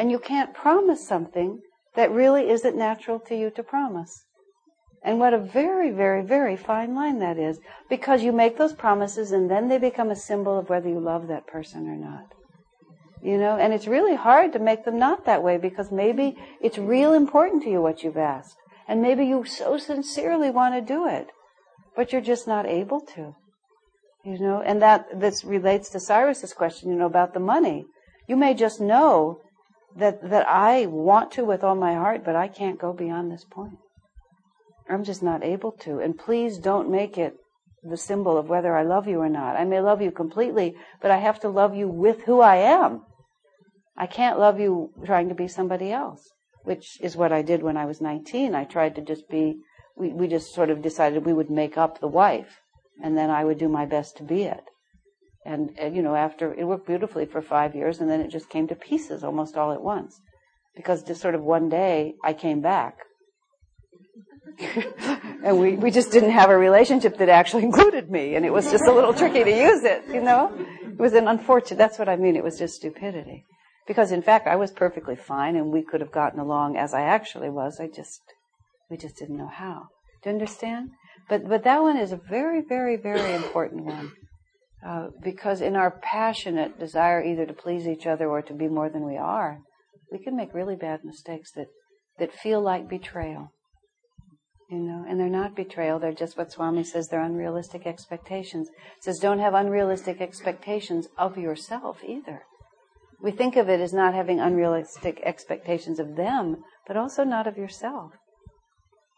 And you can't promise something that really isn't natural to you to promise. And what a very, very, very fine line that is. Because you make those promises and then they become a symbol of whether you love that person or not. You know, and it's really hard to make them not that way because maybe it's real important to you what you've asked. And maybe you so sincerely want to do it, but you're just not able to. You know, and that this relates to Cyrus's question, you know, about the money. You may just know that that I want to with all my heart, but I can't go beyond this point. I'm just not able to. And please don't make it the symbol of whether I love you or not. I may love you completely, but I have to love you with who I am. I can't love you trying to be somebody else, which is what I did when I was 19. I tried to just be, we, we just sort of decided we would make up the wife, and then I would do my best to be it. And, and, you know, after it worked beautifully for five years, and then it just came to pieces almost all at once. Because just sort of one day I came back. and we, we just didn't have a relationship that actually included me, and it was just a little tricky to use it, you know? It was an unfortunate, that's what I mean, it was just stupidity. Because in fact, I was perfectly fine, and we could have gotten along as I actually was, I just, we just didn't know how. Do you understand? But, but that one is a very, very, very important one. Uh, because in our passionate desire either to please each other or to be more than we are, we can make really bad mistakes that, that feel like betrayal. You know, and they're not betrayal, they're just what Swami says, they're unrealistic expectations. He says, don't have unrealistic expectations of yourself either. We think of it as not having unrealistic expectations of them, but also not of yourself.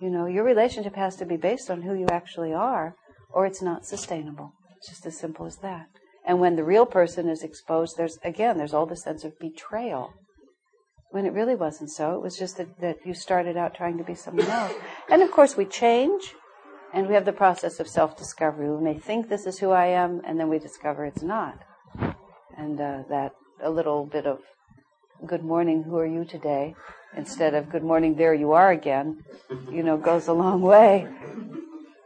You know, your relationship has to be based on who you actually are, or it's not sustainable. It's just as simple as that. And when the real person is exposed, there's, again, there's all the sense of betrayal. When it really wasn't so. It was just that, that you started out trying to be someone else. And of course, we change, and we have the process of self discovery. We may think this is who I am, and then we discover it's not. And uh, that a little bit of good morning, who are you today? Instead of good morning, there you are again, you know, goes a long way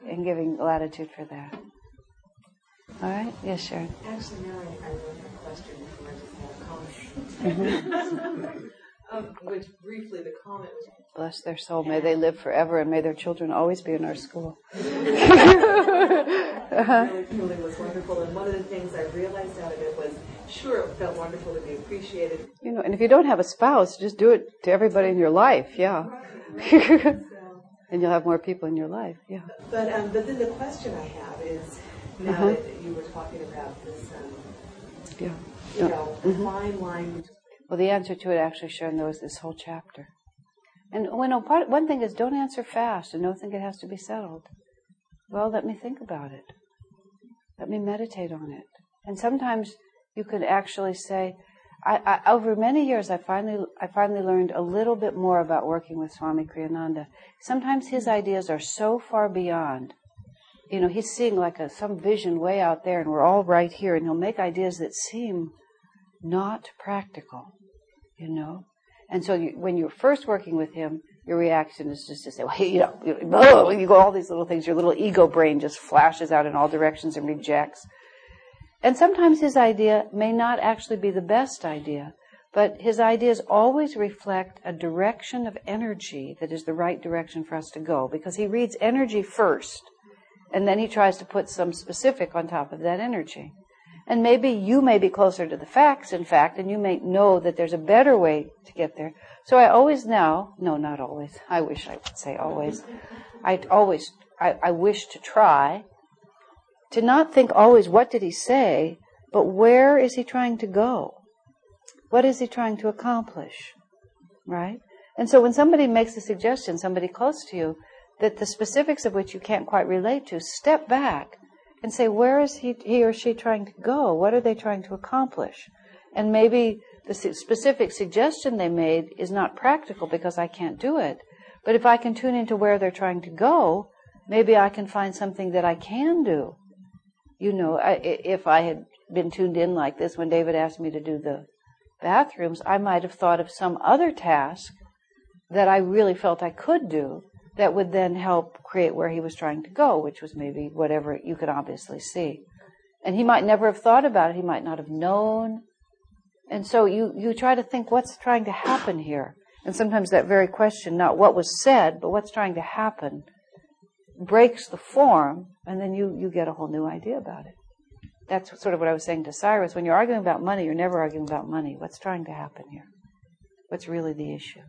in giving latitude for that. All right? Yes, Sharon. Actually, now I, I have a question before I just have a comment. um, which briefly, the comment was Bless their soul. May they live forever and may their children always be in our school. really truly was wonderful. And one of the things I realized out of it was, sure, it felt wonderful to be appreciated. You know, and if you don't have a spouse, just do it to everybody in your life. Yeah. and you'll have more people in your life. Yeah. But um, but then the question I have is, now Uh-huh. that you were talking about this, um, Yeah. you know, Mhm. fine line Well, the answer to it actually, Sharon, though, is this whole chapter. And when a part, one thing is don't answer fast and don't think it has to be settled. Well, let me think about it. Let me meditate on it. And sometimes you could actually say, I, I, over many years, I finally, I finally learned a little bit more about working with Swami Kriyananda. Sometimes his ideas are so far beyond. You know, he's seeing like a, some vision way out there, and we're all right here, and he'll make ideas that seem not practical, you know. And so you, when you're first working with him, your reaction is just to say, well, you know, you, oh, you go all these little things. Your little ego brain just flashes out in all directions and rejects. And sometimes his idea may not actually be the best idea, but his ideas always reflect a direction of energy that is the right direction for us to go because he reads energy first and then he tries to put some specific on top of that energy. And maybe you may be closer to the facts, in fact, and you may know that there's a better way to get there. So I always now, no, not always. I wish I would say always. I always, I, I wish to try to not think always what did he say, but where is he trying to go? What is he trying to accomplish? Right? And so when somebody makes a suggestion, somebody close to you, that the specifics of which you can't quite relate to, step back and say, where is he, he or she trying to go? What are they trying to accomplish? And maybe the specific suggestion they made is not practical because I can't do it. But if I can tune into where they're trying to go, maybe I can find something that I can do. You know, I, if I had been tuned in like this when David asked me to do the bathrooms, I might have thought of some other task that I really felt I could do that would then help create where he was trying to go, which was maybe whatever you could obviously see. And he might never have thought about it. He might not have known And so you, you try to think what's trying to happen here. And sometimes that very question, not what was said, but what's trying to happen, breaks the form, and then you, you get a whole new idea about it. That's sort of what I was saying to Cyrus. When you're arguing about money, you're never arguing about money. What's trying to happen here? What's really the issue?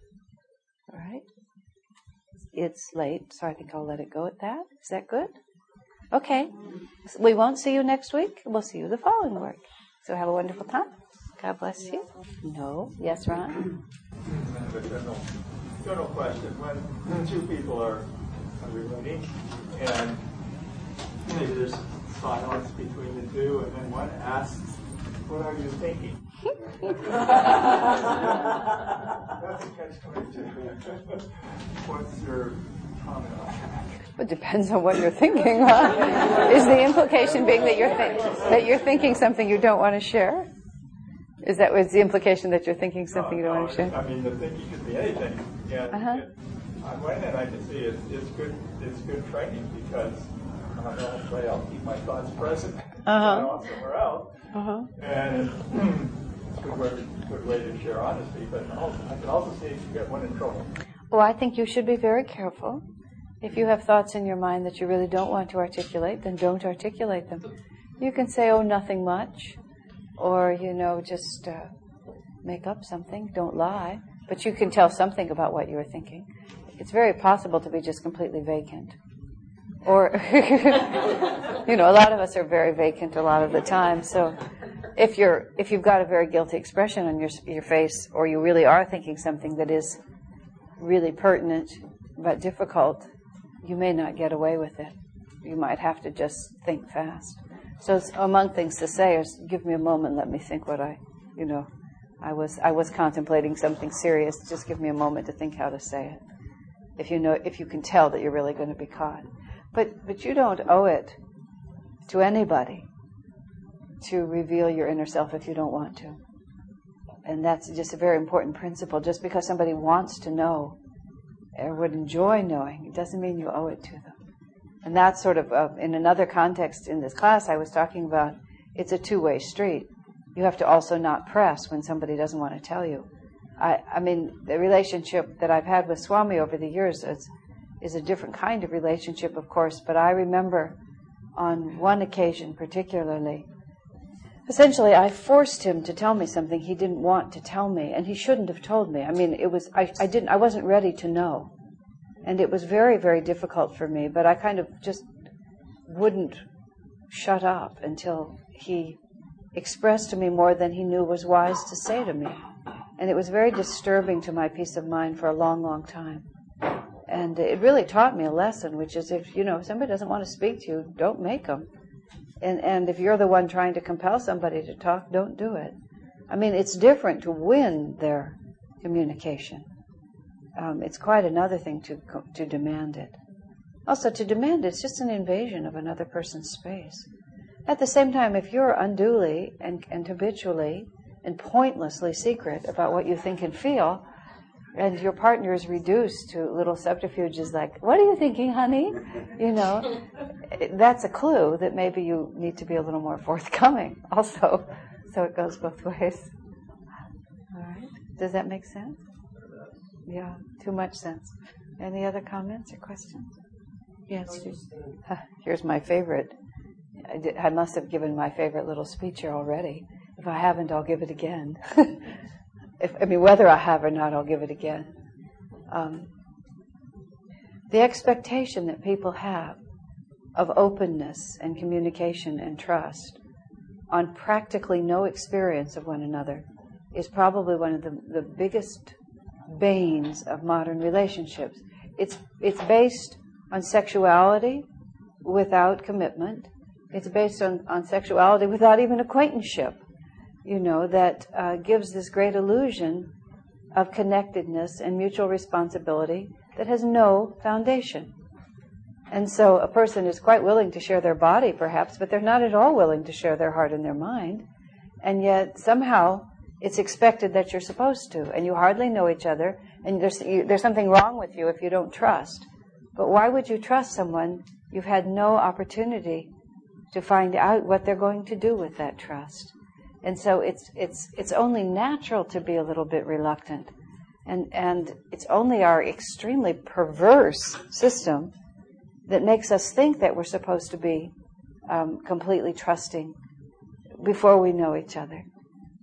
All right? It's late, so I think I'll let it go at that. Is that good? Okay. We won't see you next week. We'll see you the following week. So have a wonderful time. God bless you. No. Yes, Ron? General, general question. When two people are relating and maybe there's silence between the two and then one asks, what are you thinking? That's a catch What's your comment on that? It depends on what you're thinking. Huh? Is the implication being that you're th- that you're thinking something you don't want to share? Is that was the implication that you're thinking something you don't no, want to share? I mean, the thinking could be anything. And Uh-huh. it, on one hand, I can see it's, it's good. It's good training because uh, I'll say I'll keep my thoughts present Uh-huh. somewhere else, Uh-huh. and good way, to share honesty. But also, I can also see if you get one in trouble. Well, I think you should be very careful. If you have thoughts in your mind that you really don't want to articulate, then don't articulate them. You can say, oh, nothing much, or, you know, just uh, make up something, don't lie. But you can tell something about what you were thinking. It's very possible to be just completely vacant. Or, you know, a lot of us are very vacant a lot of the time. So if you're, if you've got a very guilty expression on your, your face, or you really are thinking something that is really pertinent but difficult, you may not get away with it. You might have to just think fast. So among things to say is give me a moment, let me think what I, you know, I was I was contemplating something serious. Just give me a moment to think how to say it. If you know if you can tell that you're really going to be caught. But but you don't owe it to anybody to reveal your inner self if you don't want to. And that's just a very important principle. Just because somebody wants to know or would enjoy knowing, it doesn't mean you owe it to them. And that's sort of, uh, in another context in this class, I was talking about it's a two way street. You have to also not press when somebody doesn't want to tell you. I, I mean, the relationship that I've had with Swami over the years is, is a different kind of relationship, of course, but I remember on one occasion particularly, essentially I forced him to tell me something he didn't want to tell me, and he shouldn't have told me. I mean, it was, I, I didn't, I wasn't ready to know. And it was very, very difficult for me, but I kind of just wouldn't shut up until he expressed to me more than he knew was wise to say to me. And it was very disturbing to my peace of mind for a long, long time. And it really taught me a lesson, which is if, you know, if somebody doesn't want to speak to you, don't make them. And, and if you're the one trying to compel somebody to talk, don't do it. I mean, it's different to win their communication. Um, it's quite another thing to, to demand it. Also, to demand it's just an invasion of another person's space. At the same time, if you're unduly and, and habitually and pointlessly secret about what you think and feel, and your partner is reduced to little subterfuges like, What are you thinking, honey? You know, that's a clue that maybe you need to be a little more forthcoming also. So it goes both ways. All right. Does that make sense? Yeah, too much sense. Any other comments or questions? Yes. Here's my favorite. I, did, I must have given my favorite little speech here already. If I haven't, I'll give it again. If, I mean, whether I have or not, I'll give it again. Um, the expectation that people have of openness and communication and trust on practically no experience of one another is probably one of the, the biggest banes of modern relationships. It's, it's based on sexuality without commitment. It's based on, on sexuality without even acquaintanceship, you know, that uh, gives this great illusion of connectedness and mutual responsibility that has no foundation. And so a person is quite willing to share their body, perhaps, but they're not at all willing to share their heart and their mind. And yet somehow it's expected that you're supposed to, and you hardly know each other, and there's, you, there's something wrong with you if you don't trust. But why would you trust someone you've had no opportunity to find out what they're going to do with that trust? And so it's, it's, it's only natural to be a little bit reluctant. And, and it's only our extremely perverse system that makes us think that we're supposed to be um, completely trusting before we know each other.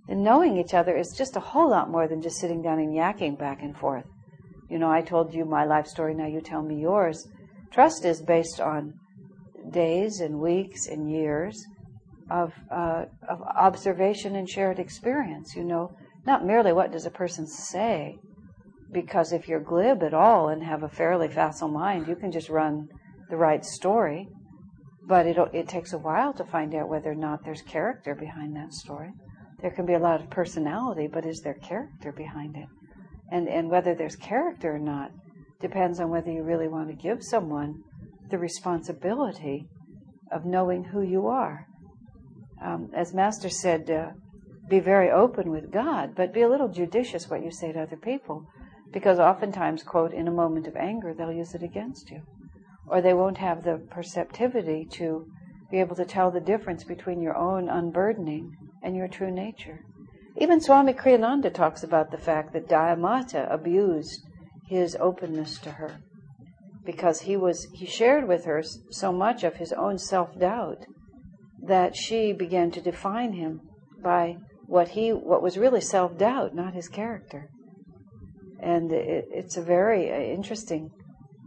And knowing each other is just a whole lot more than just sitting down and yakking back and forth. You know, I told you my life story, now you tell me yours. Trust is based on days and weeks and years of, uh, of observation and shared experience. You know, not merely what does a person say, because if you're glib at all and have a fairly facile mind, you can just run the right story. But it, it takes a while to find out whether or not there's character behind that story. There can be a lot of personality, but is there character behind it? And, and whether there's character or not depends on whether you really want to give someone the responsibility of knowing who you are. Um, as Master said, uh, be very open with God, but be a little judicious what you say to other people, because oftentimes, quote, in a moment of anger, they'll use it against you, or they won't have the perceptivity to be able to tell the difference between your own unburdening and your true nature. Even Swami Kriyananda talks about the fact that Dayamata abused his openness to her because he was he shared with her so much of his own self-doubt that she began to define him by what he what was really self-doubt not his character. And it, it's a very uh, interesting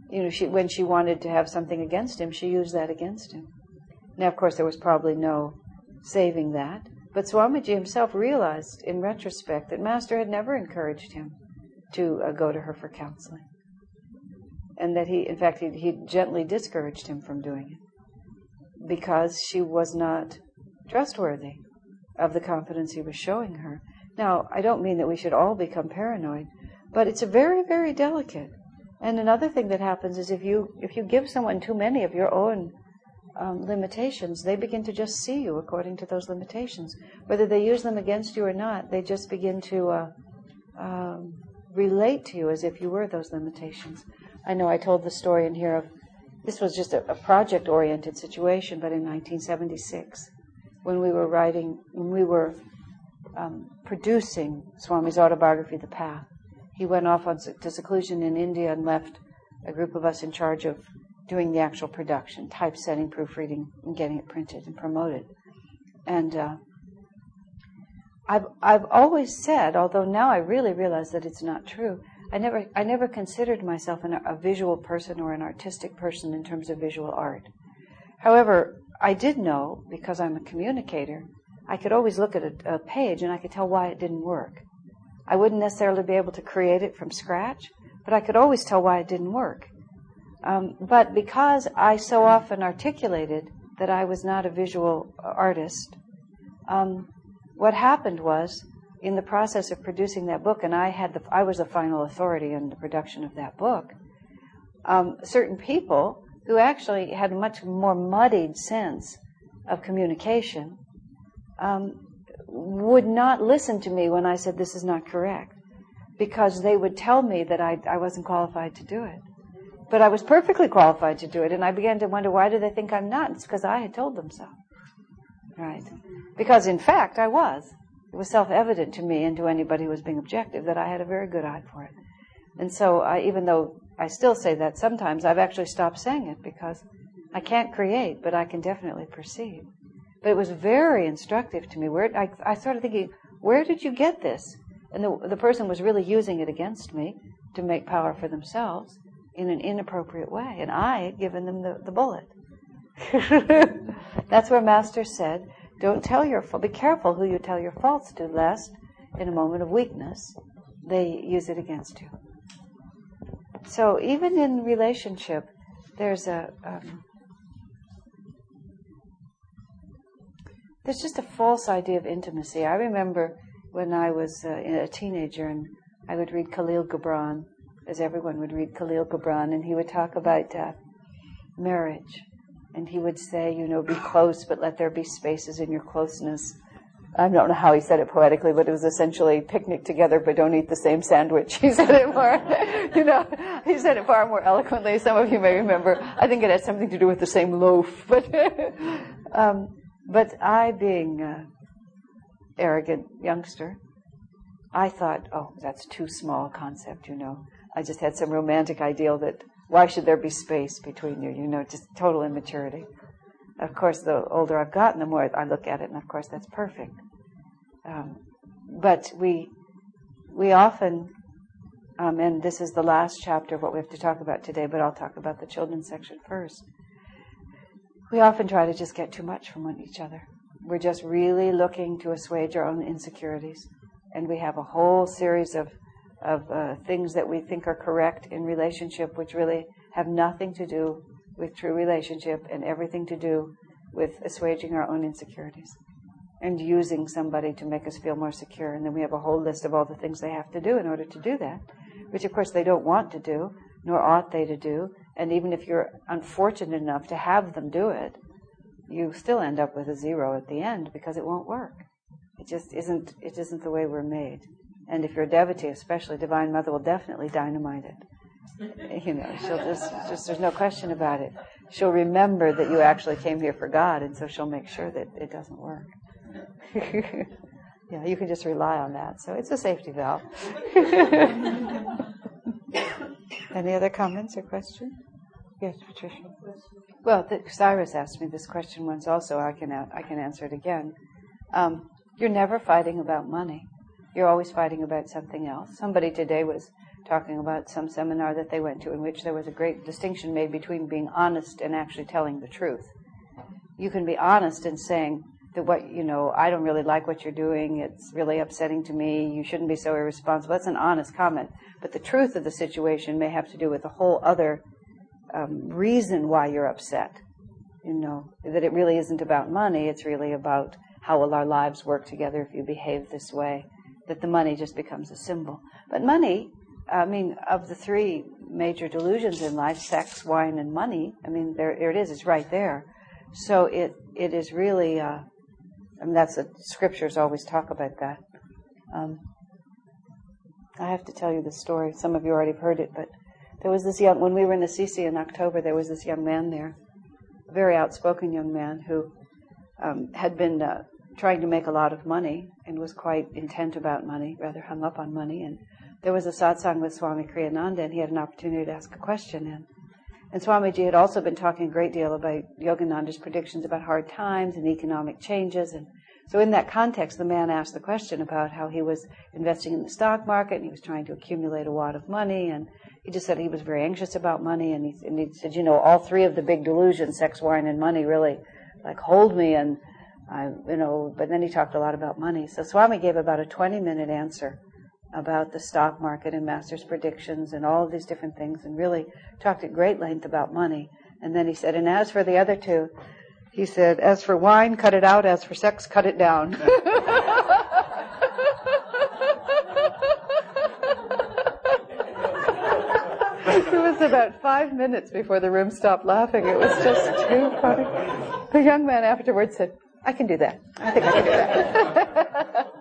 you know she when she wanted to have something against him she used that against him. Now of course there was probably no saving that but swamiji himself realized in retrospect that master had never encouraged him to uh, go to her for counseling. And that he, in fact, he, he gently discouraged him from doing it because she was not trustworthy of the confidence he was showing her. Now, I don't mean that we should all become paranoid, but it's a very, very delicate. And another thing that happens is if you if you give someone too many of your own um, limitations, they begin to just see you according to those limitations. Whether they use them against you or not, they just begin to uh, um, relate to you as if you were those limitations. I know I told the story in here of this was just a, a project oriented situation, but in 1976, when we were writing, when we were um, producing Swami's autobiography, The Path, he went off on, to seclusion in India and left a group of us in charge of doing the actual production, typesetting, proofreading, and getting it printed and promoted. And uh, I've I've always said, although now I really realize that it's not true, I never, I never considered myself an, a visual person or an artistic person in terms of visual art. However, I did know, because I'm a communicator, I could always look at a, a page and I could tell why it didn't work. I wouldn't necessarily be able to create it from scratch, but I could always tell why it didn't work. Um, but because I so often articulated that I was not a visual artist, um, what happened was in the process of producing that book, and I had the I was the final authority in the production of that book. Um, certain people who actually had a much more muddied sense of communication um, would not listen to me when I said this is not correct, because they would tell me that I, I wasn't qualified to do it. But I was perfectly qualified to do it, and I began to wonder why do they think I'm not? It's because I had told them so. Right. Because in fact I was it was self-evident to me and to anybody who was being objective that I had a very good eye for it. And so, I, even though I still say that sometimes, I've actually stopped saying it because I can't create, but I can definitely perceive. But it was very instructive to me. Where I, I started thinking, where did you get this? And the, the person was really using it against me to make power for themselves in an inappropriate way, and I had given them the, the bullet. That's where Master said, don't tell your fault. be careful who you tell your faults to, lest in a moment of weakness they use it against you. So even in relationship, there's a um, there's just a false idea of intimacy. I remember when I was uh, a teenager and I would read Khalil Gibran, as everyone would read Khalil Gibran, and he would talk about uh, marriage and he would say, you know, be close, but let there be spaces in your closeness. I don't know how he said it poetically, but it was essentially picnic together, but don't eat the same sandwich. He said it more, you know, he said it far more eloquently. Some of you may remember. I think it had something to do with the same loaf, but, um, but I being uh, arrogant youngster, I thought, oh, that's too small a concept, you know. I just had some romantic ideal that why should there be space between you, you know, just total immaturity. Of course, the older I've gotten, the more I look at it, and of course, that's perfect. Um, but we we often, um, and this is the last chapter of what we have to talk about today, but I'll talk about the children's section first. We often try to just get too much from each other. We're just really looking to assuage our own insecurities, and we have a whole series of of uh, things that we think are correct in relationship, which really have nothing to do with true relationship and everything to do with assuaging our own insecurities and using somebody to make us feel more secure. And then we have a whole list of all the things they have to do in order to do that, which of course they don't want to do, nor ought they to do. And even if you're unfortunate enough to have them do it, you still end up with a zero at the end because it won't work. It just isn't, it isn't the way we're made. And if you're a devotee, especially, Divine Mother will definitely dynamite it. You know, she'll just, just, there's no question about it. She'll remember that you actually came here for God, and so she'll make sure that it doesn't work. yeah, you can just rely on that. So it's a safety valve. Any other comments or questions? Yes, Patricia. Well, the, Cyrus asked me this question once also. I can I can answer it again. Um, you're never fighting about money. You're always fighting about something else. Somebody today was talking about some seminar that they went to in which there was a great distinction made between being honest and actually telling the truth. You can be honest in saying, that what you know i don't really like what you're doing. It's really upsetting to me. You shouldn't be so irresponsible. That's an honest comment. But the truth of the situation may have to do with a whole other um, reason why you're upset. You know that it really isn't about money. It's really about how will our lives work together if you behave this way that the money just becomes a symbol but money i mean of the three major delusions in life sex wine and money i mean there, there it is it's right there so it it is really uh, I mean, that's the scriptures always talk about that. Um, I have to tell you the story. Some of you already have heard it, but there was this young, when we were in Assisi in October, there was this young man there, a very outspoken young man who um, had been uh, trying to make a lot of money and was quite intent about money, rather hung up on money. And there was a satsang with Swami Kriyananda, and he had an opportunity to ask a question. And and Swamiji had also been talking a great deal about Yogananda's predictions about hard times and economic changes. And so, in that context, the man asked the question about how he was investing in the stock market and he was trying to accumulate a wad of money. And he just said he was very anxious about money. And he, and he said, you know, all three of the big delusions, sex, wine, and money, really like hold me. And I, you know, but then he talked a lot about money. So Swami gave about a 20 minute answer about the stock market and master's predictions and all of these different things and really talked at great length about money. And then he said, and as for the other two, he said, as for wine, cut it out. As for sex, cut it down. it was about five minutes before the room stopped laughing. It was just too funny. The young man afterwards said, I can do that. I think I can do that.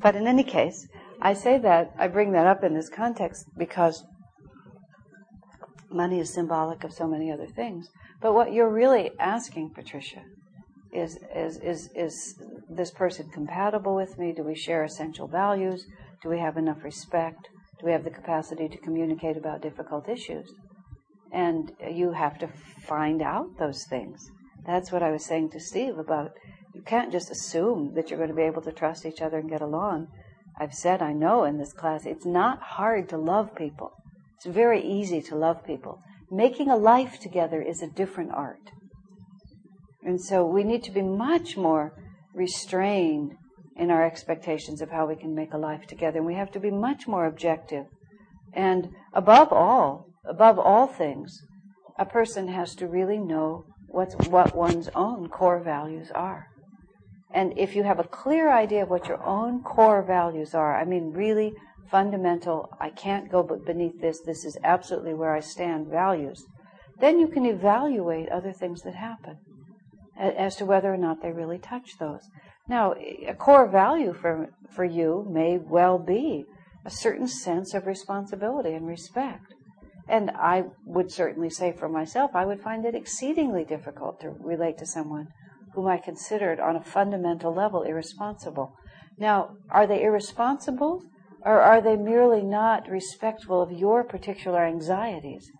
But in any case, I say that, I bring that up in this context because money is symbolic of so many other things. But what you're really asking, Patricia, is, is, is, is this person compatible with me? Do we share essential values? Do we have enough respect? Do we have the capacity to communicate about difficult issues? And you have to find out those things. That's what I was saying to Steve about you can't just assume that you're going to be able to trust each other and get along. I've said, I know in this class, it's not hard to love people. It's very easy to love people. Making a life together is a different art. And so we need to be much more restrained in our expectations of how we can make a life together. And we have to be much more objective. And above all, above all things, a person has to really know what's, what one's own core values are. And if you have a clear idea of what your own core values are, I mean, really fundamental, I can't go beneath this, this is absolutely where I stand values, then you can evaluate other things that happen as to whether or not they really touch those. Now, a core value for, for you may well be a certain sense of responsibility and respect. And I would certainly say for myself, I would find it exceedingly difficult to relate to someone whom I considered on a fundamental level irresponsible. Now, are they irresponsible or are they merely not respectful of your particular anxieties?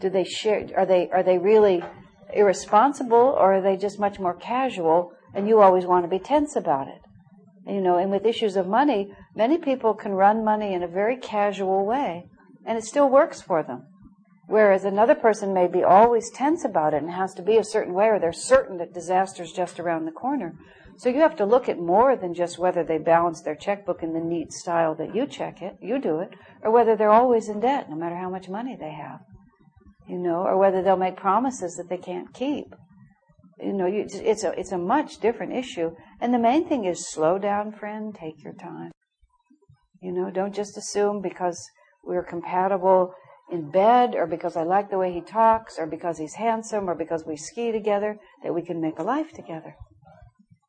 Do they share, are they, are they really irresponsible or are they just much more casual and you always want to be tense about it? You know, and with issues of money, many people can run money in a very casual way and it still works for them. Whereas another person may be always tense about it and has to be a certain way or they're certain that disaster's just around the corner. So you have to look at more than just whether they balance their checkbook in the neat style that you check it, you do it, or whether they're always in debt no matter how much money they have. You know, or whether they'll make promises that they can't keep. You know, you, it's a it's a much different issue. And the main thing is slow down, friend. Take your time. You know, don't just assume because we're compatible in bed or because I like the way he talks or because he's handsome or because we ski together that we can make a life together.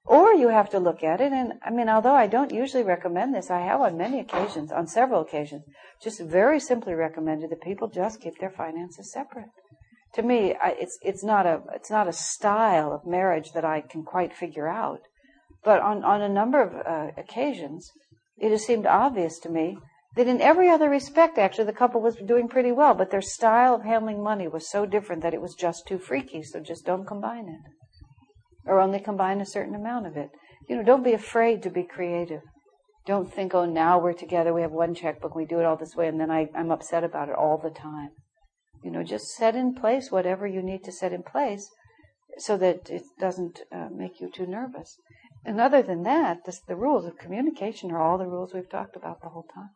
Or you have to look at it, and I mean, although I don't usually recommend this, I have on many occasions, on several occasions, just very simply recommended that people just keep their finances separate. To me, I, it's it's not a it's not a style of marriage that I can quite figure out, but on on a number of uh, occasions, it has seemed obvious to me that in every other respect, actually, the couple was doing pretty well, but their style of handling money was so different that it was just too freaky, so just don't combine it. Or only combine a certain amount of it. You know, don't be afraid to be creative. Don't think, oh, now we're together, we have one checkbook, we do it all this way, and then I, I'm upset about it all the time. You know, just set in place whatever you need to set in place so that it doesn't uh, make you too nervous. And other than that, this, the rules of communication are all the rules we've talked about the whole time.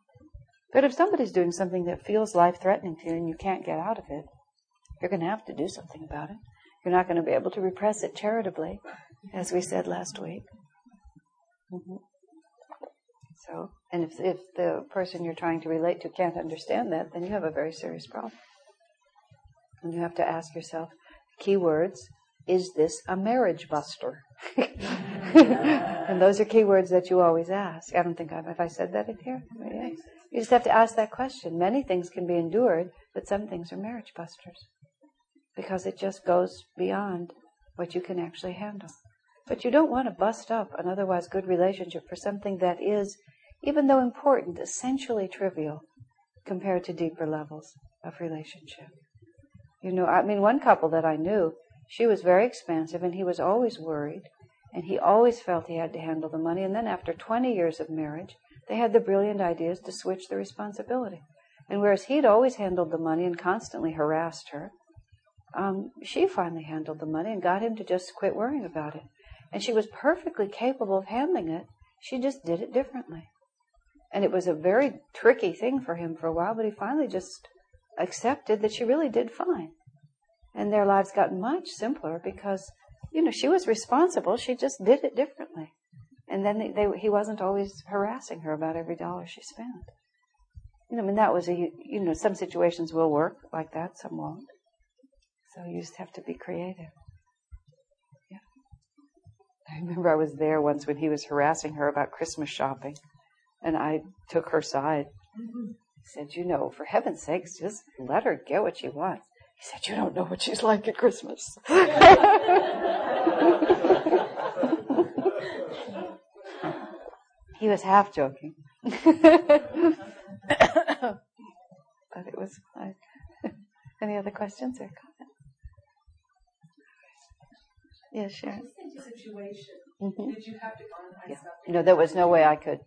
But if somebody's doing something that feels life threatening to you and you can't get out of it, you're going to have to do something about it. You're not going to be able to repress it charitably, as we said last week. Mm-hmm. So, and if, if the person you're trying to relate to can't understand that, then you have a very serious problem. And you have to ask yourself, keywords, is this a marriage buster? and those are keywords that you always ask. I don't think I've, have I said that in here? Yeah. You just have to ask that question. Many things can be endured, but some things are marriage busters because it just goes beyond what you can actually handle. But you don't want to bust up an otherwise good relationship for something that is, even though important, essentially trivial compared to deeper levels of relationship. You know, I mean, one couple that I knew, she was very expansive and he was always worried and he always felt he had to handle the money. And then after 20 years of marriage, they had the brilliant ideas to switch the responsibility. And whereas he'd always handled the money and constantly harassed her, um, she finally handled the money and got him to just quit worrying about it. And she was perfectly capable of handling it. She just did it differently. And it was a very tricky thing for him for a while, but he finally just accepted that she really did fine. And their lives got much simpler because, you know, she was responsible. She just did it differently. And then they, they, he wasn't always harassing her about every dollar she spent. You know, I mean, that was a, you know, some situations will work like that, some won't. So you just have to be creative. Yeah. I remember I was there once when he was harassing her about Christmas shopping, and I took her side. Mm-hmm. said, You know, for heaven's sakes, just let her get what she wants. He said, You don't know what she's like at Christmas. He was half joking. but it was fun. Any other questions or comments? Yeah, sure. Situation. Mm-hmm. Did you have to yeah. No, there was no way I could.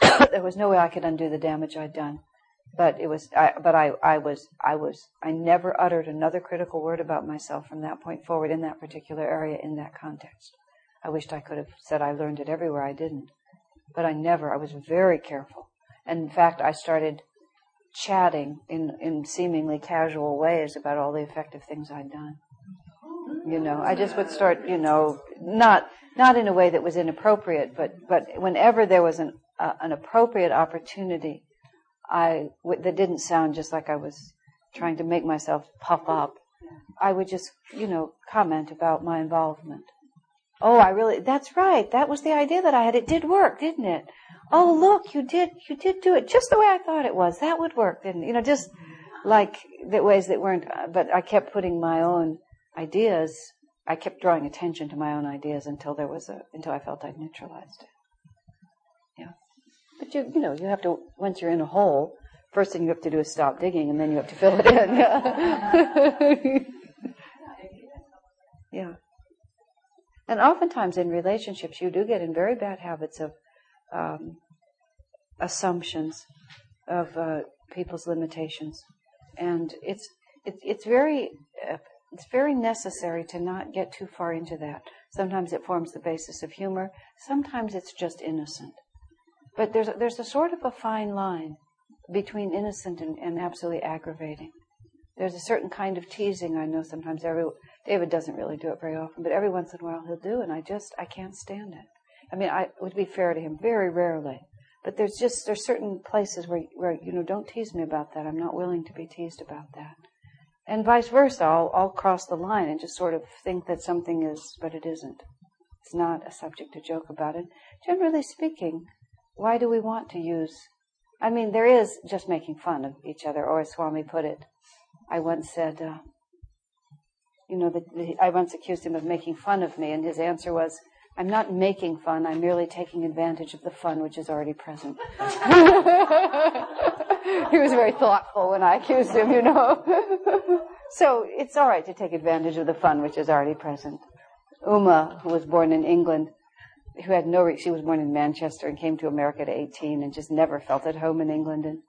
there was no way I could undo the damage I'd done. But it was. I, but I. I was. I was. I never uttered another critical word about myself from that point forward in that particular area in that context. I wished I could have said I learned it everywhere. I didn't. But I never, I was very careful. And in fact, I started chatting in, in seemingly casual ways about all the effective things I'd done. You know, I just would start, you know, not, not in a way that was inappropriate, but, but whenever there was an, uh, an appropriate opportunity, I, w- that didn't sound just like I was trying to make myself puff up, I would just, you know, comment about my involvement. Oh, I really, that's right. That was the idea that I had. It did work, didn't it? Oh, look, you did, you did do it just the way I thought it was. That would work, didn't it? You know, just like the ways that weren't, uh, but I kept putting my own ideas I kept drawing attention to my own ideas until there was a until I felt I'd neutralized it. Yeah, but you you know you have to once you're in a hole, first thing you have to do is stop digging, and then you have to fill it in. Yeah. And oftentimes in relationships, you do get in very bad habits of um, assumptions of uh, people's limitations, and it's it, it's very uh, it's very necessary to not get too far into that. Sometimes it forms the basis of humor. Sometimes it's just innocent. But there's there's a sort of a fine line between innocent and, and absolutely aggravating. There's a certain kind of teasing I know sometimes every David doesn't really do it very often, but every once in a while he'll do, and I just I can't stand it. I mean, I would be fair to him very rarely, but there's just there's certain places where where you know don't tease me about that. I'm not willing to be teased about that, and vice versa. I'll I'll cross the line and just sort of think that something is, but it isn't. It's not a subject to joke about it. Generally speaking, why do we want to use? I mean, there is just making fun of each other, or as Swami put it. I once said. Uh, you know, the, I once accused him of making fun of me, and his answer was, I'm not making fun, I'm merely taking advantage of the fun which is already present. he was very thoughtful when I accused him, you know. so it's all right to take advantage of the fun which is already present. Uma, who was born in England, who had no, she was born in Manchester and came to America at 18 and just never felt at home in England. And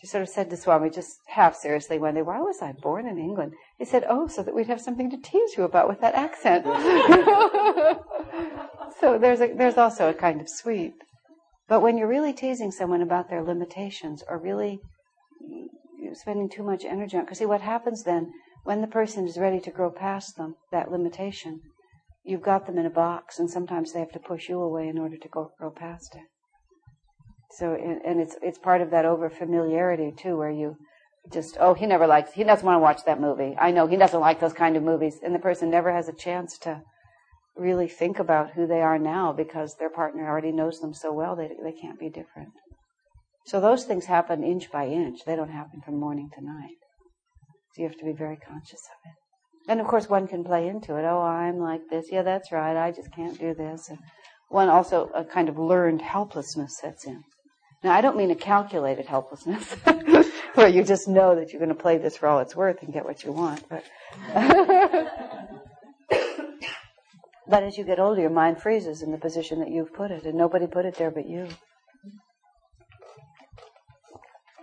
she sort of said to Swami, just half seriously one day, why was I born in England? He said, oh, so that we'd have something to tease you about with that accent. so there's, a, there's also a kind of sweep. But when you're really teasing someone about their limitations or really spending too much energy on, because see what happens then, when the person is ready to grow past them, that limitation, you've got them in a box and sometimes they have to push you away in order to go, grow past it. So, and it's it's part of that over familiarity too, where you just oh he never likes he doesn't want to watch that movie. I know he doesn't like those kind of movies, and the person never has a chance to really think about who they are now because their partner already knows them so well they they can't be different. So those things happen inch by inch. They don't happen from morning to night. So you have to be very conscious of it. And of course, one can play into it. Oh, I'm like this. Yeah, that's right. I just can't do this. And one also a kind of learned helplessness sets in. Now, I don't mean a calculated helplessness, where you just know that you're going to play this for all it's worth and get what you want. But, but as you get older, your mind freezes in the position that you've put it, and nobody put it there but you.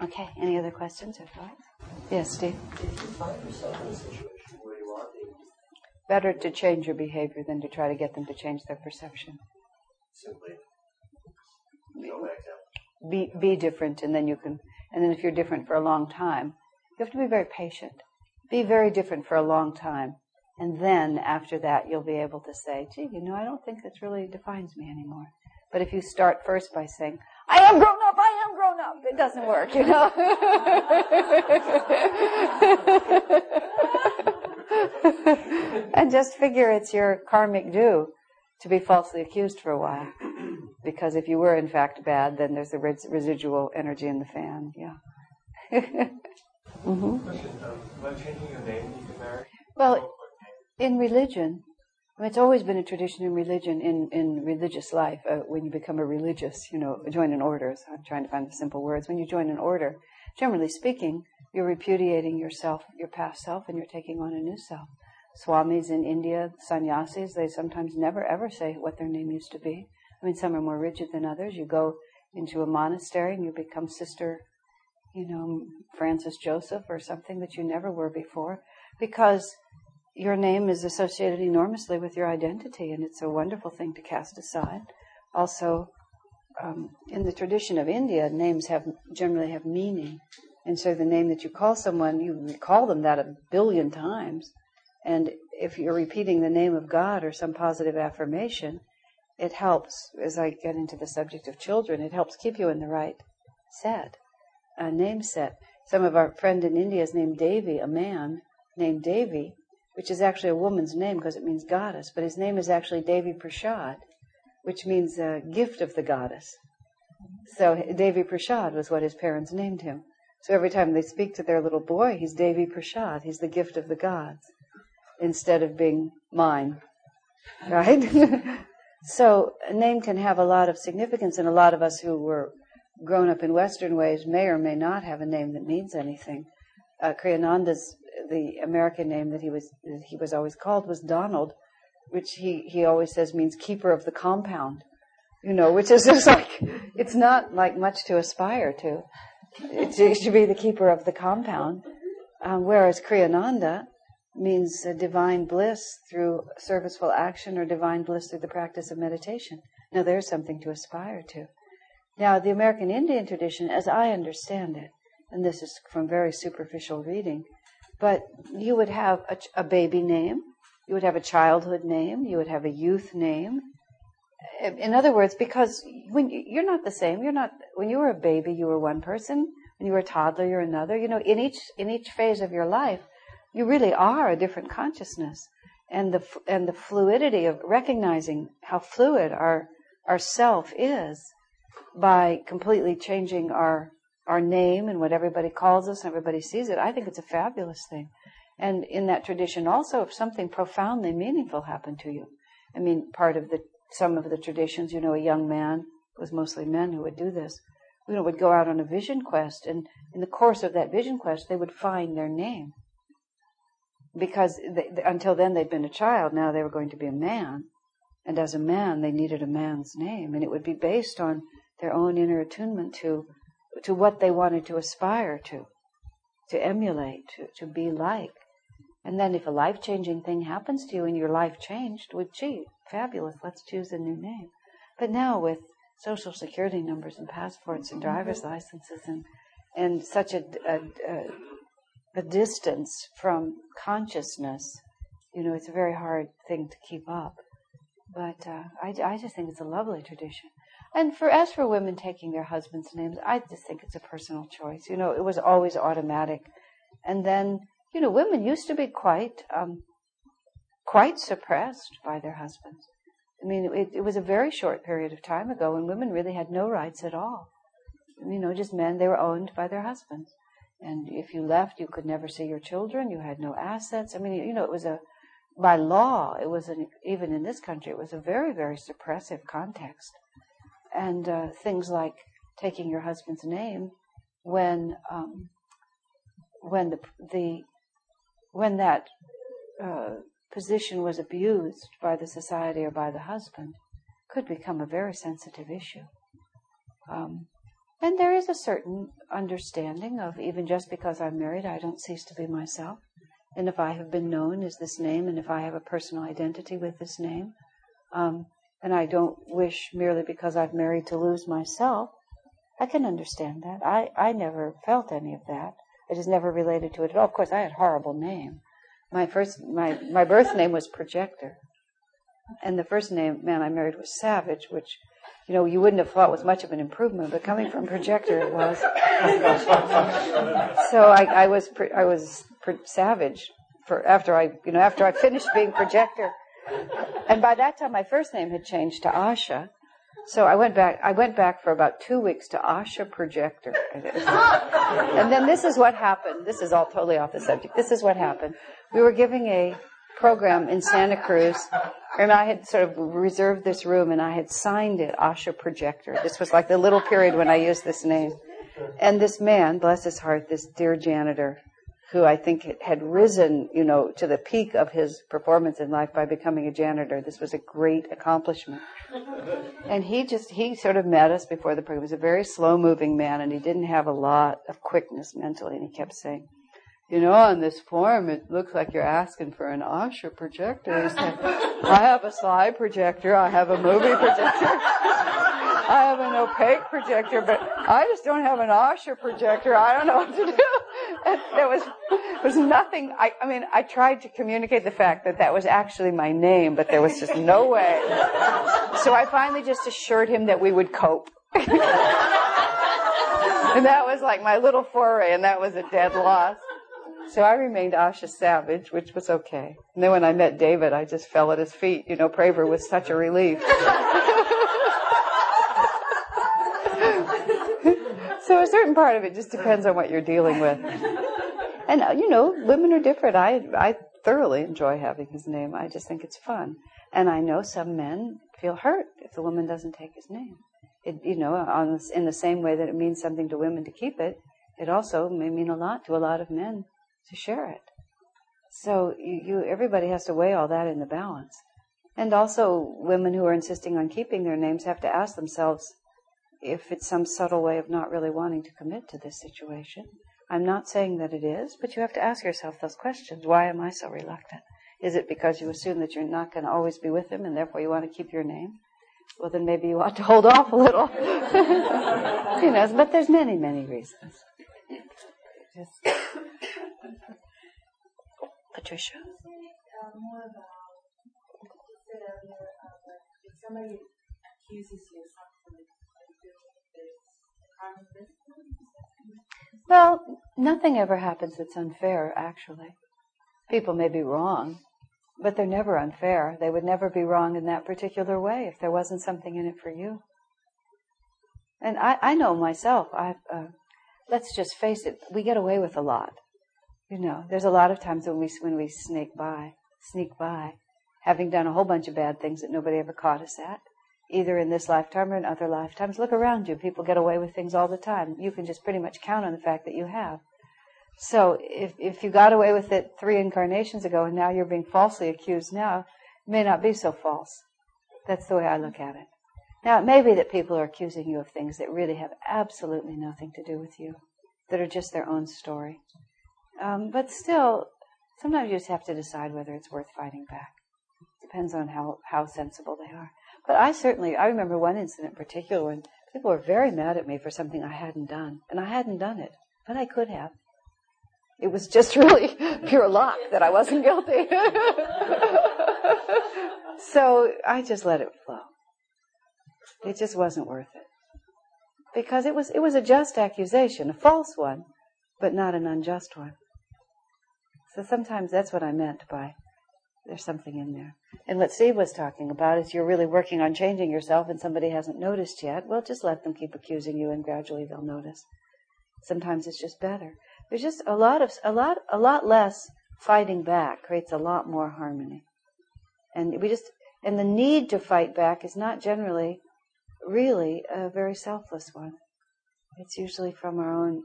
Okay, any other questions or thoughts? Yes, Steve? If you find yourself in a situation where you are Better to change your behavior than to try to get them to change their perception. simply go back down. Be be different and then you can and then if you're different for a long time you have to be very patient. Be very different for a long time and then after that you'll be able to say gee you know i don't think this really defines me anymore. But if you start first by saying i am grown up i am grown up it doesn't work you know? And just figure it's your karmic due to be falsely accused for a while. Because if you were in fact bad, then there's the res- residual energy in the fan. Yeah. mm-hmm. Question, um, changing your name you marry? Well, in religion, I mean, it's always been a tradition in religion, in, in religious life, uh, when you become a religious, you know, join an order. So I'm trying to find the simple words. When you join an order, generally speaking, you're repudiating yourself, your past self, and you're taking on a new self. Swamis in India, sannyasis, they sometimes never ever say what their name used to be. I mean, some are more rigid than others. You go into a monastery and you become Sister, you know, Francis Joseph or something that you never were before because your name is associated enormously with your identity and it's a wonderful thing to cast aside. Also, um, in the tradition of India, names have generally have meaning. And so the name that you call someone, you call them that a billion times. And if you're repeating the name of God or some positive affirmation, it helps, as I get into the subject of children, it helps keep you in the right set, a name set. Some of our friend in India is named Devi, a man named Devi, which is actually a woman's name because it means goddess, but his name is actually Devi Prasad, which means gift of the goddess. So Devi Prasad was what his parents named him. So every time they speak to their little boy, he's Devi Prasad. He's the gift of the gods instead of being mine. Right? so a name can have a lot of significance, and a lot of us who were grown up in Western ways may or may not have a name that means anything. Uh, Kriyananda's the American name that he was that he was always called was Donald, which he he always says means keeper of the compound. You know, which is just like it's not like much to aspire to. It should be the keeper of the compound, um, whereas Kriyananda means divine bliss through serviceful action or divine bliss through the practice of meditation. Now, there's something to aspire to. Now, the American Indian tradition, as I understand it, and this is from very superficial reading, but you would have a, a baby name, you would have a childhood name, you would have a youth name. In other words, because when you, you're not the same, you're not. When you were a baby, you were one person. When you were a toddler, you're another. You know, in each in each phase of your life, you really are a different consciousness, and the and the fluidity of recognizing how fluid our our self is by completely changing our our name and what everybody calls us and everybody sees it, I think it's a fabulous thing. And in that tradition also, if something profoundly meaningful happened to you, I mean, part of the some of the traditions, you know, a young man, it was mostly men who would do this, you know, would go out on a vision quest, and in the course of that vision quest, they would find their name because they, until then they'd been a child, now they were going to be a man. And as a man, they needed a man's name. And it would be based on their own inner attunement to, to what they wanted to aspire to, to emulate, to, to be like. And then if a life changing thing happens to you and your life changed, well, gee, fabulous, let's choose a new name. But now with social security numbers and passports and mm-hmm. driver's licenses and, and such a, a, a a distance from consciousness, you know, it's a very hard thing to keep up. But uh, I, I just think it's a lovely tradition. And for as for women taking their husbands' names, I just think it's a personal choice. You know, it was always automatic. And then, you know, women used to be quite, um, quite suppressed by their husbands. I mean, it, it was a very short period of time ago when women really had no rights at all. You know, just men, they were owned by their husbands. And if you left, you could never see your children. You had no assets. I mean, you know, it was a, by law, it was an, even in this country, it was a very, very suppressive context. And uh, things like taking your husband's name when, um, when the, the, when that uh, position was abused by the society or by the husband could become a very sensitive issue. Um, and there is a certain understanding of even just because I'm married, I don't cease to be myself. And if I have been known as this name, and if I have a personal identity with this name, um, and I don't wish merely because I've married to lose myself, I can understand that. I, I never felt any of that. It is never related to it at all. Of course, I had a horrible name. My first, my, my birth name was Projector. And the first name man I married was Savage, which you know, you wouldn't have thought it was much of an improvement, but coming from projector, it was. so I, I was, I was savage for after I, you know, after I finished being projector, and by that time my first name had changed to Asha. So I went back. I went back for about two weeks to Asha Projector, and then this is what happened. This is all totally off the subject. This is what happened. We were giving a program in Santa Cruz, and I had sort of reserved this room and I had signed it Asha Projector. This was like the little period when I used this name. And this man, bless his heart, this dear janitor, who I think had risen, you know, to the peak of his performance in life by becoming a janitor. This was a great accomplishment. And he just, he sort of met us before the program. He was a very slow moving man and he didn't have a lot of quickness mentally. And he kept saying, you know, on this form, it looks like you're asking for an Asha projector. I have a slide projector. I have a movie projector. I have an opaque projector, but I just don't have an Asha projector. I don't know what to do. There was, was nothing. I, I mean, I tried to communicate the fact that that was actually my name, but there was just no way. So I finally just assured him that we would cope. and that was like my little foray, and that was a dead loss. So I remained Asha Savage, which was okay. And then when I met David, I just fell at his feet. You know, Praver was such a relief. so a certain part of it just depends on what you're dealing with. And uh, you know, women are different. I I thoroughly enjoy having his name. I just think it's fun. And I know some men feel hurt if the woman doesn't take his name. It, you know, on in the same way that it means something to women to keep it, it also may mean a lot to a lot of men to share it. So you, you everybody has to weigh all that in the balance. And also, women who are insisting on keeping their names have to ask themselves if it's some subtle way of not really wanting to commit to this situation. I'm not saying that it is, but you have to ask yourself those questions. Why am I so reluctant? Is it because you assume that you're not going to always be with him and therefore you want to keep your name? Well, then maybe you ought to hold off a little. you know, but there's many, many reasons. Just Patricia. somebody accuses you of something, Well, nothing ever happens that's unfair, actually. People may be wrong, but they're never unfair. They would never be wrong in that particular way if there wasn't something in it for you. And I, I know myself, I, uh, let's just face it, we get away with a lot. You know, there's a lot of times when we, when we sneak by, sneak by, having done a whole bunch of bad things that nobody ever caught us at, either in this lifetime or in other lifetimes. Look around you. People get away with things all the time. You can just pretty much count on the fact that you have. So if, if you got away with it three incarnations ago and now you're being falsely accused now, it may not be so false. That's the way I look at it. Now, it may be that people are accusing you of things that really have absolutely nothing to do with you, that are just their own story. Um, but still, sometimes you just have to decide whether it's worth fighting back. Depends on how, how sensible they are. But I certainly, I remember one incident in particular when people were very mad at me for something I hadn't done. And I hadn't done it, but I could have. It was just really pure luck that I wasn't guilty. so I just let it flow. It just wasn't worth it. Because it was, it was a just accusation, a false one, but not an unjust one. So sometimes that's what I meant by there's something in there. And what Steve was talking about is you're really working on changing yourself and somebody hasn't noticed yet. Well, just let them keep accusing you and gradually they'll notice. Sometimes it's just better. There's just a lot of, a lot, a lot less fighting back creates a lot more harmony. And we just, and the need to fight back is not generally really a very selfless one. It's usually from our own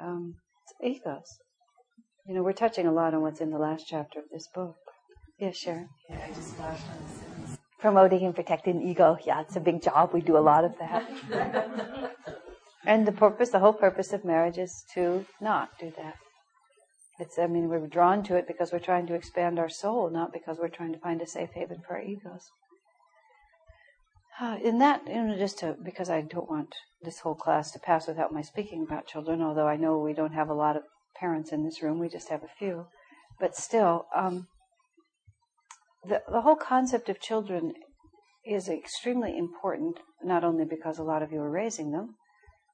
um, egos. You know, we're touching a lot on what's in the last chapter of this book. Yeah, sure. Yeah, I just flashed on the sentence. Promoting and protecting ego. Yeah, it's a big job. We do a lot of that. and the purpose, the whole purpose of marriage is to not do that. It's, I mean, we're drawn to it because we're trying to expand our soul, not because we're trying to find a safe haven for our egos. Uh, in that, you know, just to, because I don't want this whole class to pass without my speaking about children, although I know we don't have a lot of parents in this room, we just have a few. But still, um, the, the whole concept of children is extremely important, not only because a lot of you are raising them,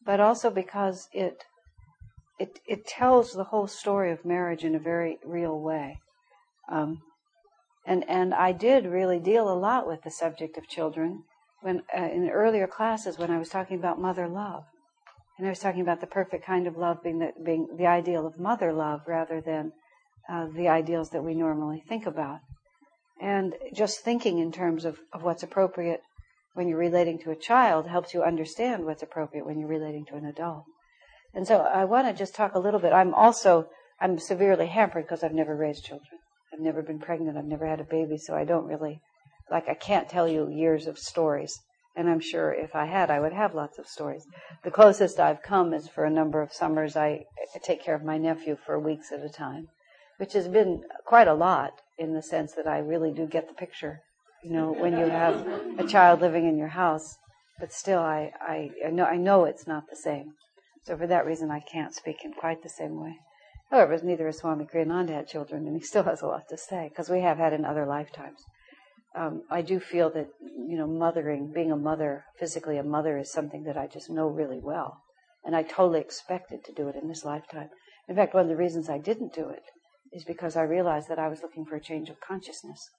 but also because it it it tells the whole story of marriage in a very real way. Um, and and I did really deal a lot with the subject of children when uh, in earlier classes when I was talking about mother love, and I was talking about the perfect kind of love being the, being the ideal of mother love rather than uh, the ideals that we normally think about. And just thinking in terms of, of what's appropriate when you're relating to a child helps you understand what's appropriate when you're relating to an adult. And so I want to just talk a little bit. I'm also, I'm severely hampered because I've never raised children. I've never been pregnant. I've never had a baby. So I don't really, like, I can't tell you years of stories. And I'm sure if I had, I would have lots of stories. The closest I've come is for a number of summers, I take care of my nephew for weeks at a time, which has been quite a lot in the sense that I really do get the picture. You know, when you have a child living in your house, but still, I, I, I know I know it's not the same. So for that reason, I can't speak in quite the same way. However, neither has Swami Kriyananda had children, and he still has a lot to say because we have had in other lifetimes. Um, I do feel that you know, mothering, being a mother, physically a mother, is something that I just know really well, and I totally expected to do it in this lifetime. In fact, one of the reasons I didn't do it is because I realized that I was looking for a change of consciousness.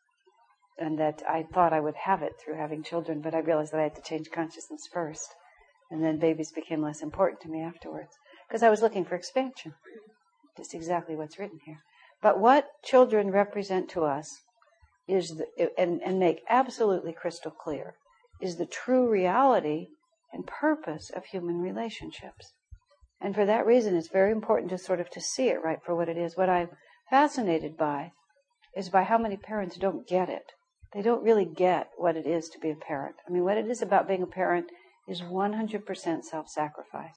And that I thought I would have it through having children, but I realized that I had to change consciousness first. And then babies became less important to me afterwards. Because I was looking for expansion. Just exactly what's written here. But what children represent to us is, the, and, and make absolutely crystal clear, is the true reality and purpose of human relationships. And for that reason, it's very important to sort of to see it right for what it is. What I'm fascinated by is by how many parents don't get it. They don't really get what it is to be a parent. I mean, what it is about being a parent is 100% self-sacrifice.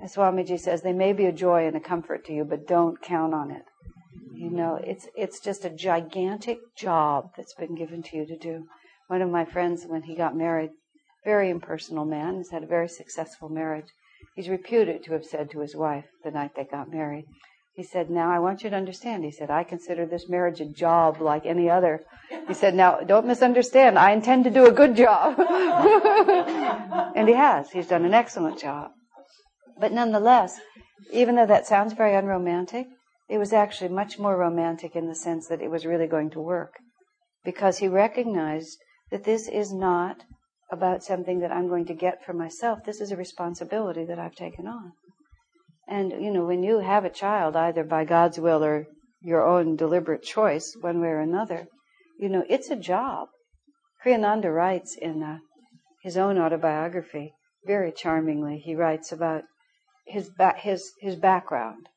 As Swamiji says, they may be a joy and a comfort to you, but don't count on it. You know, it's it's just a gigantic job that's been given to you to do. One of my friends, when he got married, very impersonal man, has had a very successful marriage. He's reputed to have said to his wife the night they got married, he said, Now I want you to understand. He said, I consider this marriage a job like any other. He said, Now don't misunderstand. I intend to do a good job. and he has. He's done an excellent job. But nonetheless, even though that sounds very unromantic, it was actually much more romantic in the sense that it was really going to work. Because he recognized that this is not about something that I'm going to get for myself. This is a responsibility that I've taken on. And, you know, when you have a child, either by God's will or your own deliberate choice, one way or another, you know, it's a job. Kriyananda writes in uh, his own autobiography, very charmingly, he writes about his, ba- his, his background.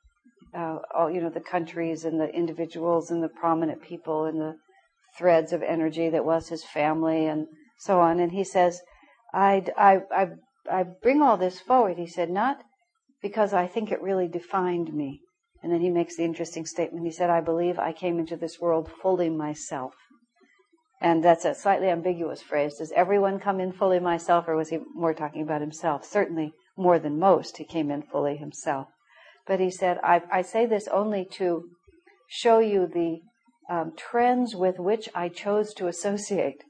Uh, all, you know, the countries and the individuals and the prominent people and the threads of energy that was his family and so on. And he says, I, I, I, I bring all this forward, he said, not because I think it really defined me. And then he makes the interesting statement. He said, I believe I came into this world fully myself. And that's a slightly ambiguous phrase. Does everyone come in fully myself, or was he more talking about himself? Certainly more than most, he came in fully himself. But he said, I, I say this only to show you the um, trends with which I chose to associate.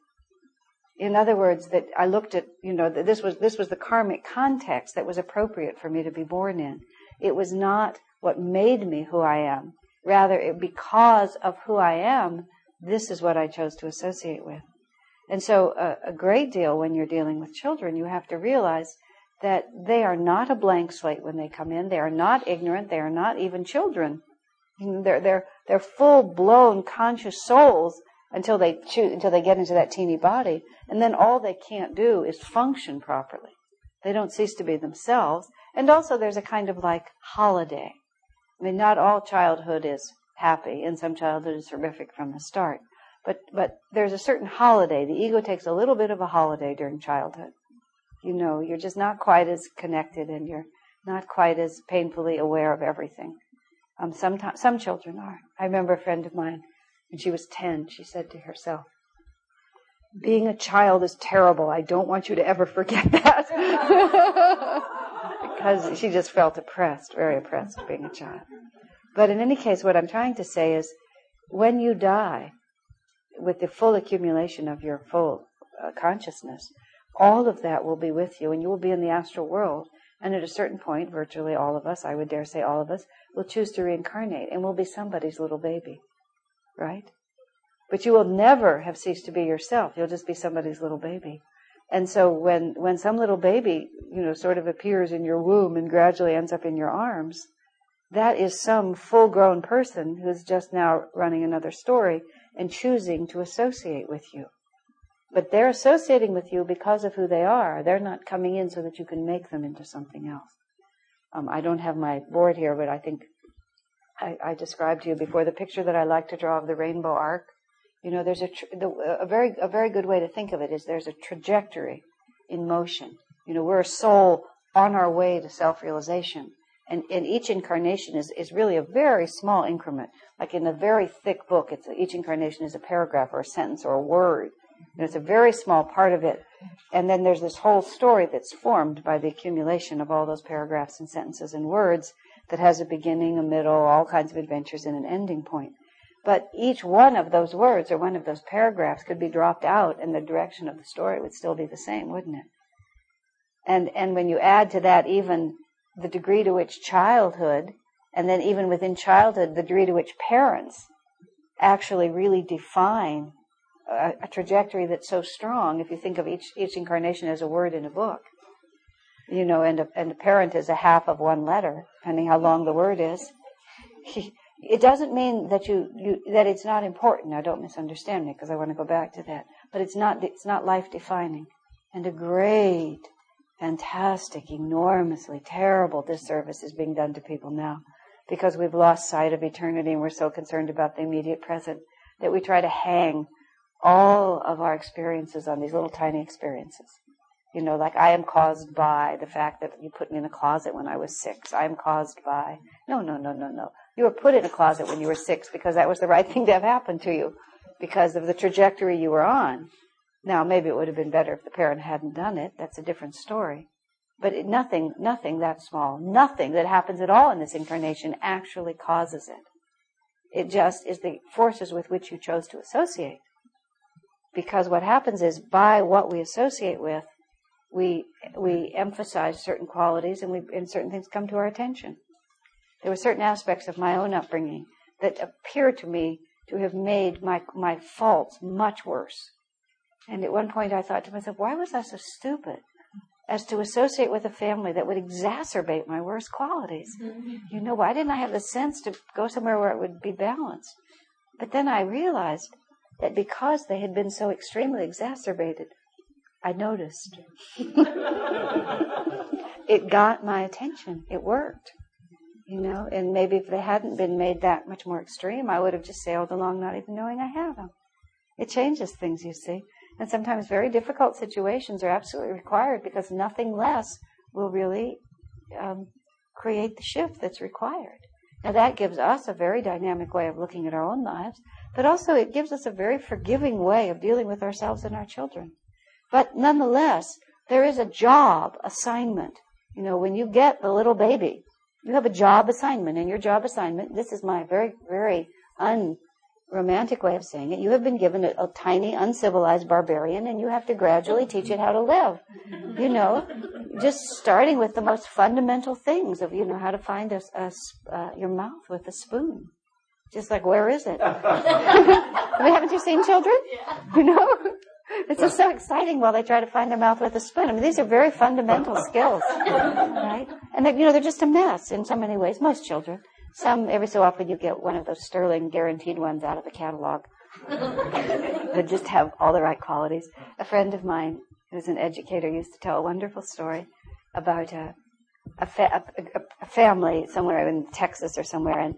In other words, that I looked at, you know, that this was this was the karmic context that was appropriate for me to be born in. It was not what made me who I am. Rather, it, because of who I am, this is what I chose to associate with. And so, a, a great deal when you're dealing with children, you have to realize that they are not a blank slate when they come in. They are not ignorant. They are not even children. They're they're they're full blown conscious souls until they choose, until they get into that teeny body. And then all they can't do is function properly. They don't cease to be themselves. And also there's a kind of like holiday. I mean, not all childhood is happy, and some childhood is horrific from the start. But, but there's a certain holiday. The ego takes a little bit of a holiday during childhood. You know, you're just not quite as connected and you're not quite as painfully aware of everything. Um, sometimes, some children are. I remember a friend of mine when she was 10, she said to herself, being a child is terrible. I don't want you to ever forget that. because she just felt oppressed, very oppressed being a child. But in any case, what I'm trying to say is when you die, with the full accumulation of your full uh, consciousness, all of that will be with you and you will be in the astral world. And at a certain point, virtually all of us, I would dare say all of us, will choose to reincarnate and will be somebody's little baby right? But you will never have ceased to be yourself. You'll just be somebody's little baby. And so when, when some little baby, you know, sort of appears in your womb and gradually ends up in your arms, that is some full grown person who's just now running another story and choosing to associate with you. But they're associating with you because of who they are. They're not coming in so that you can make them into something else. Um, I don't have my board here, but I think I, I, described to you before, the picture that I like to draw of the rainbow arc. You know, there's a, tr- the, a very a very good way to think of it is there's a trajectory in motion. You know, we're a soul on our way to self-realization, and, and each incarnation is is really a very small increment. Like in a very thick book, it's each incarnation is a paragraph or a sentence or a word. And it's a very small part of it. And then there's this whole story that's formed by the accumulation of all those paragraphs and sentences and words that has a beginning, a middle, all kinds of adventures, and an ending point. But each one of those words or one of those paragraphs could be dropped out and the direction of the story would still be the same, wouldn't it? And, and when you add to that even the degree to which childhood, and then even within childhood, the degree to which parents actually really define a, a trajectory that's so strong, if you think of each, each incarnation as a word in a book, you know, and a, and a parent is a half of one letter, depending how long the word is. it doesn't mean that you, you that it's not important. Now, don't misunderstand me because I want to go back to that. But it's not it's not life defining, and a great, fantastic, enormously terrible disservice is being done to people now because we've lost sight of eternity and we're so concerned about the immediate present that we try to hang all of our experiences on these little tiny experiences. You know, like I am caused by the fact that you put me in a closet when I was six. I am caused by. No, no, no, no, no. You were put in a closet when you were six because that was the right thing to have happened to you because of the trajectory you were on. Now, maybe it would have been better if the parent hadn't done it. That's a different story. But it, nothing, nothing that small, nothing that happens at all in this incarnation actually causes it. It just is the forces with which you chose to associate. Because what happens is by what we associate with, we we emphasize certain qualities and we and certain things come to our attention. There were certain aspects of my own upbringing that appeared to me to have made my my faults much worse. And at one point I thought to myself, why was I so stupid as to associate with a family that would exacerbate my worst qualities? You know, why didn't I have the sense to go somewhere where it would be balanced? But then I realized that because they had been so extremely exacerbated, I noticed. it got my attention. It worked. You know, and maybe if they hadn't been made that much more extreme, I would have just sailed along not even knowing I had them. It changes things, you see. And sometimes very difficult situations are absolutely required because nothing less will really um, create the shift that's required. Now that gives us a very dynamic way of looking at our own lives, but also it gives us a very forgiving way of dealing with ourselves and our children. But nonetheless, there is a job assignment. You know, when you get the little baby, you have a job assignment, and your job assignment, this is my very, very unromantic way of saying it, you have been given a, a tiny, uncivilized barbarian, and you have to gradually teach it how to live. You know, just starting with the most fundamental things of, you know, how to find a, a uh, your mouth with a spoon. Just like, where is it? I mean, haven't you seen children? You know? It's just so exciting while they try to find their mouth with a spoon. I mean, these are very fundamental skills, right? And they, you know, they're just a mess in so many ways. Most children. Some, every so often, you get one of those sterling guaranteed ones out of the catalog that just have all the right qualities. A friend of mine, who's an educator, used to tell a wonderful story about a a, fa- a, a family somewhere in Texas or somewhere, and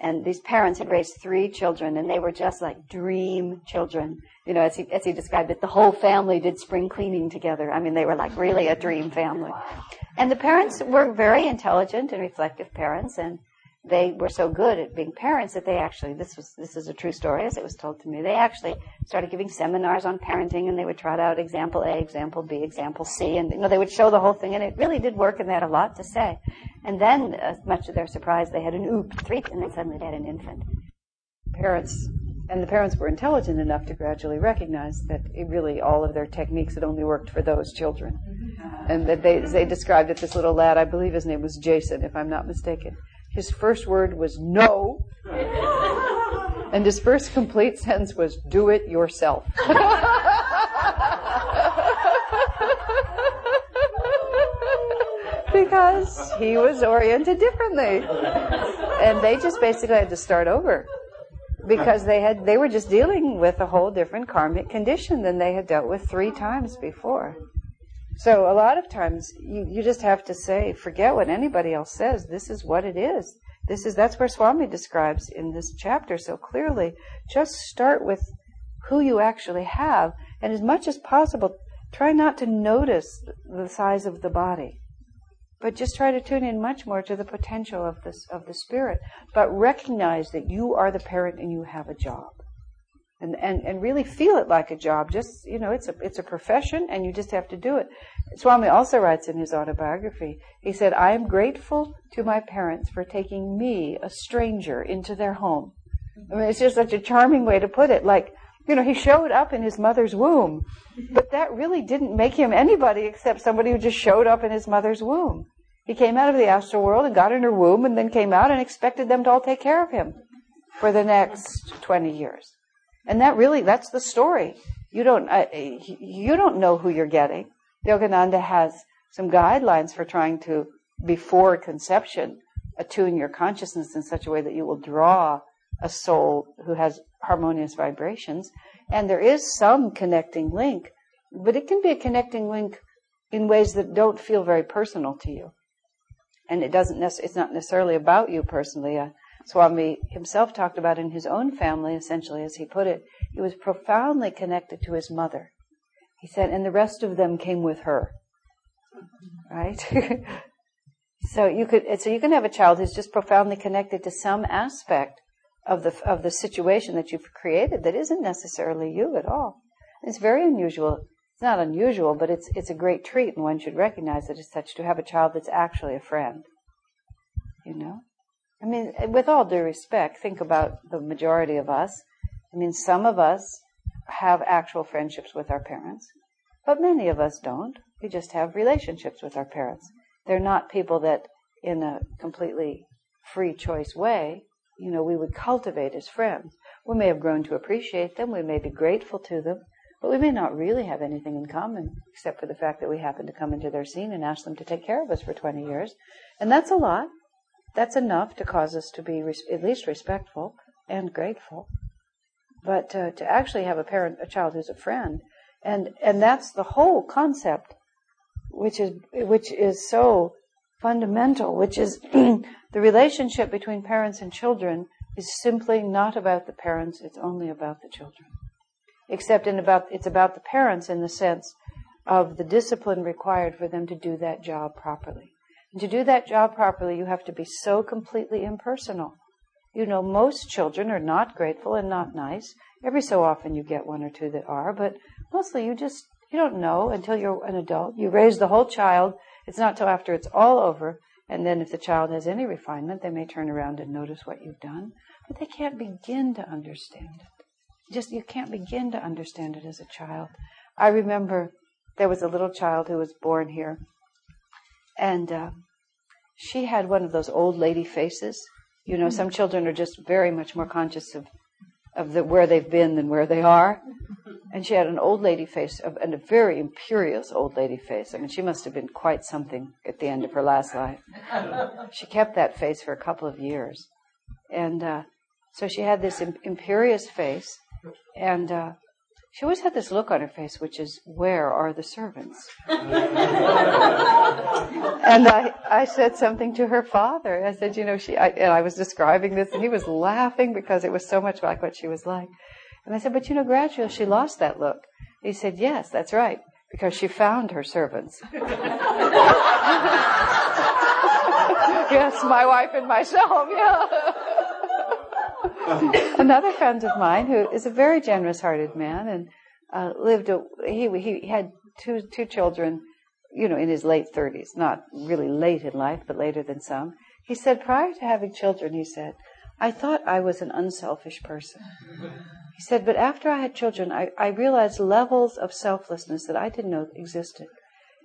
and these parents had raised three children, and they were just like dream children. You know, as he, as he described it, the whole family did spring cleaning together. I mean, they were like really a dream family. And the parents were very intelligent and reflective parents, and they were so good at being parents that they actually this was this is a true story as it was told to me. They actually started giving seminars on parenting and they would trot out example a example b example c and you know they would show the whole thing and it really did work and they had a lot to say. And then uh, much to their surprise they had an oop three and then suddenly they had an infant. Parents and the parents were intelligent enough to gradually recognize that really all of their techniques had only worked for those children. And that they they described it this little lad i believe his name was jason if i'm not mistaken his first word was no. And his first complete sentence was, do it yourself. because he was oriented differently. And they just basically had to start over. Because they had they were just dealing with a whole different karmic condition than they had dealt with three times before. So a lot of times you, you just have to say, forget what anybody else says. This is what it is. This is that's where Swami describes in this chapter so clearly. Just start with who you actually have, and as much as possible, try not to notice the size of the body, but just try to tune in much more to the potential of this of the spirit. But recognize that you are the parent and you have a job and, and, and really feel it like a job. Just, you know, it's a, it's a profession and you just have to do it. Swami also writes in his autobiography, he said, I am grateful to my parents for taking me, a stranger, into their home. I mean, it's just such a charming way to put it. Like, you know, he showed up in his mother's womb, but that really didn't make him anybody except somebody who just showed up in his mother's womb. He came out of the astral world and got in her womb and then came out and expected them to all take care of him for the next 20 years. And that really, that's the story. You don't, uh, you don't know who you're getting. Yogananda has some guidelines for trying to, before conception, attune your consciousness in such a way that you will draw a soul who has harmonious vibrations. And there is some connecting link, but it can be a connecting link in ways that don't feel very personal to you. And it doesn't nec- it's not necessarily about you personally. Swami himself talked about in his own family, essentially, as he put it, he was profoundly connected to his mother. He said, and the rest of them came with her. Right? so you could, so you can have a child who's just profoundly connected to some aspect of the of the situation that you've created that isn't necessarily you at all. It's very unusual. It's not unusual, but it's it's a great treat, and one should recognize it as such to have a child that's actually a friend. You know, I mean, with all due respect, think about the majority of us. I mean, some of us have actual friendships with our parents, but many of us don't. We just have relationships with our parents. They're not people that, in a completely free choice way, you know, we would cultivate as friends. We may have grown to appreciate them, we may be grateful to them, but we may not really have anything in common except for the fact that we happen to come into their scene and ask them to take care of us for 20 years. And that's a lot. That's enough to cause us to be res- at least respectful and grateful. But uh, to actually have a parent, a child who's a friend, and and that's the whole concept, which is which is so fundamental, which is the relationship between parents and children is simply not about the parents, it's only about the children. Except in about, it's about the parents in the sense of the discipline required for them to do that job properly. And to do that job properly, you have to be so completely impersonal. You know, most children are not grateful and not nice. Every so often you get one or two that are, but mostly you just, you don't know until you're an adult. You raise the whole child it's not till after it's all over, and then if the child has any refinement, they may turn around and notice what you've done, but they can't begin to understand it. Just you can't begin to understand it as a child. I remember there was a little child who was born here, and uh, she had one of those old lady faces. You know, some children are just very much more conscious of of the, where they've been than where they are. And she had an old lady face, and a very imperious old lady face. I mean, she must have been quite something at the end of her last life. She kept that face for a couple of years. And uh, so she had this imperious face, and uh, she always had this look on her face, which is, where are the servants? and I, I said something to her father. I said, you know, she, I, and I was describing this, and he was laughing because it was so much like what she was like. And I said, but you know, gradually she lost that look. He said, yes, that's right, because she found her servants. yes, my wife and myself, yeah. Another friend of mine who is a very generous-hearted man and uh, lived. A, he he had two two children, you know, in his late thirties. Not really late in life, but later than some. He said prior to having children, he said, I thought I was an unselfish person. He said, but after I had children, I, I realized levels of selflessness that I didn't know existed.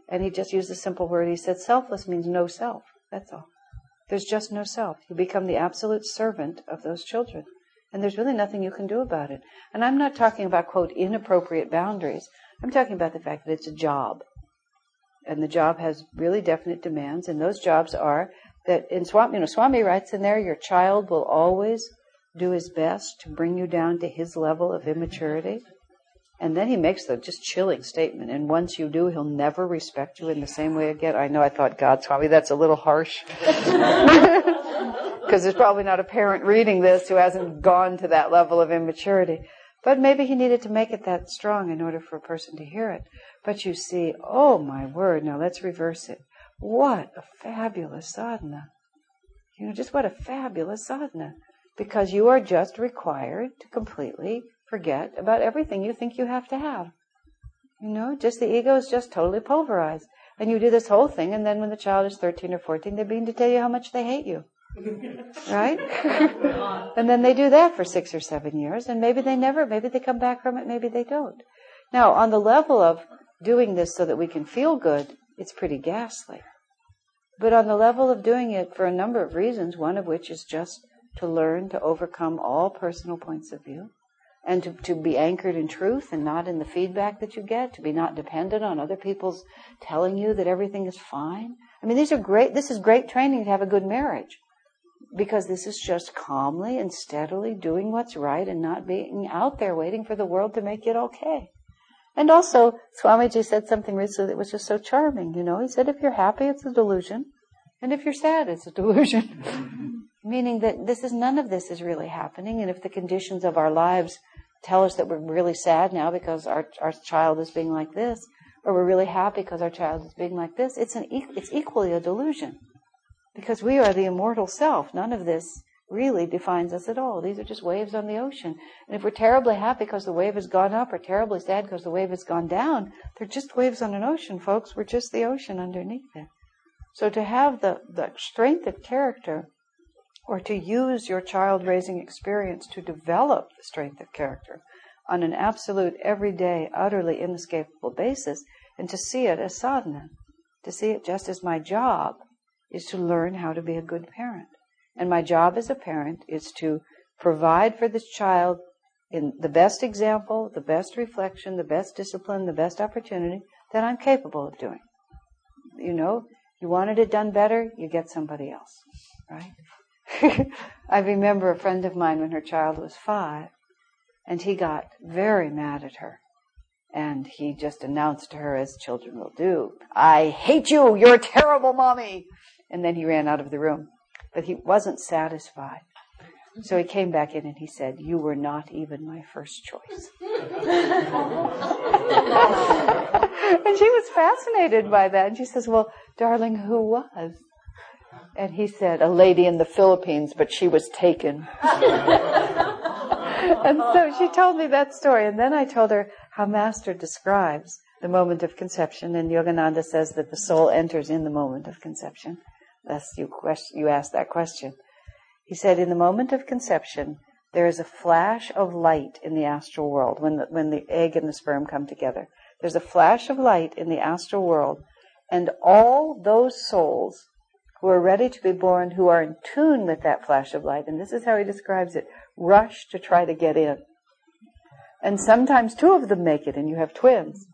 And he just used a simple word. He said, selfless means no self. That's all. There's just no self. You become the absolute servant of those children. And there's really nothing you can do about it. And I'm not talking about, quote, inappropriate boundaries. I'm talking about the fact that it's a job. And the job has really definite demands. And those jobs are that in Swami, you know, Swami writes in there, your child will always do his best to bring you down to his level of immaturity. And then he makes the just chilling statement, and once you do, he'll never respect you in the same way again. I know I thought, God, Swami, that's a little harsh. Because there's probably not a parent reading this who hasn't gone to that level of immaturity. But maybe he needed to make it that strong in order for a person to hear it. But you see, oh my word, now let's reverse it. What a fabulous sadhana. You know, just what a fabulous sadhana. Because you are just required to completely forget about everything you think you have to have. You know, just the ego is just totally pulverized. And you do this whole thing, and then when the child is 13 or 14, they begin to tell you how much they hate you. right? and then they do that for six or seven years, and maybe they never, maybe they come back from it, maybe they don't. Now, on the level of doing this so that we can feel good, it's pretty ghastly. But on the level of doing it for a number of reasons, one of which is just to learn to overcome all personal points of view, and to, to be anchored in truth and not in the feedback that you get, to be not dependent on other people's telling you that everything is fine. I mean, these are great, this is great training to have a good marriage. because this is just calmly and steadily doing what's right and not being out there waiting for the world to make it okay. And also, Swamiji said something recently that was just so charming, you know. He said, if you're happy, it's a delusion. And if you're sad, it's a delusion. Meaning that this is, none of this is really happening. And if the conditions of our lives tell us that we're really sad now because our, our child is being like this, or we're really happy because our child is being like this, it's an, it's equally a delusion. Because we are the immortal self. None of this really defines us at all. These are just waves on the ocean. And if we're terribly happy because the wave has gone up or terribly sad because the wave has gone down, they're just waves on an ocean, folks. We're just the ocean underneath it. So to have the, the strength of character or to use your child raising experience to develop the strength of character on an absolute, everyday, utterly inescapable basis and to see it as sadhana, to see it just as my job is to learn how to be a good parent. And my job as a parent is to provide for this child in the best example, the best reflection, the best discipline, the best opportunity that I'm capable of doing. You know, you wanted it done better, you get somebody else, right? I remember a friend of mine when her child was five, and he got very mad at her. And he just announced to her, as children will do, I hate you, you're a terrible mommy. And then he ran out of the room. But he wasn't satisfied. So he came back in and he said, You were not even my first choice. and she was fascinated by that. And she says, Well, darling, who was? And he said, A lady in the Philippines, but she was taken. and so she told me that story. And then I told her how Master describes the moment of conception. And Yogananda says that the soul enters in the moment of conception. Thus, you, question, you asked that question. He said, in the moment of conception, there is a flash of light in the astral world when the, when the egg and the sperm come together. There's a flash of light in the astral world, and all those souls who are ready to be born, who are in tune with that flash of light, and this is how he describes it, rush to try to get in. And sometimes two of them make it, and you have twins.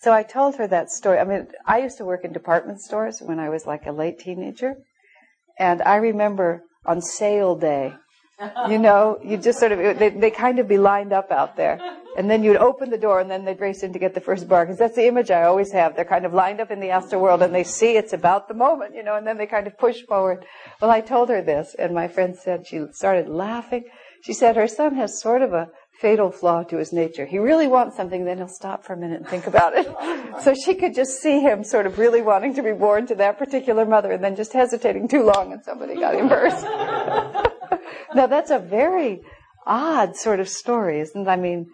So I told her that story. I mean, I used to work in department stores when I was like a late teenager. And I remember on sale day, you know, you just sort of, they, they kind of be lined up out there. And then you'd open the door and then they'd race in to get the first bargains. That's the image I always have. They're kind of lined up in the astral world and they see it's about the moment, you know, and then they kind of push forward. Well, I told her this and my friend said, she started laughing. She said her son has sort of a fatal flaw to his nature. He really wants something, then he'll stop for a minute and think about it. so she could just see him sort of really wanting to be born to that particular mother and then just hesitating too long and somebody got him first. now that's a very odd sort of story, isn't it? I mean,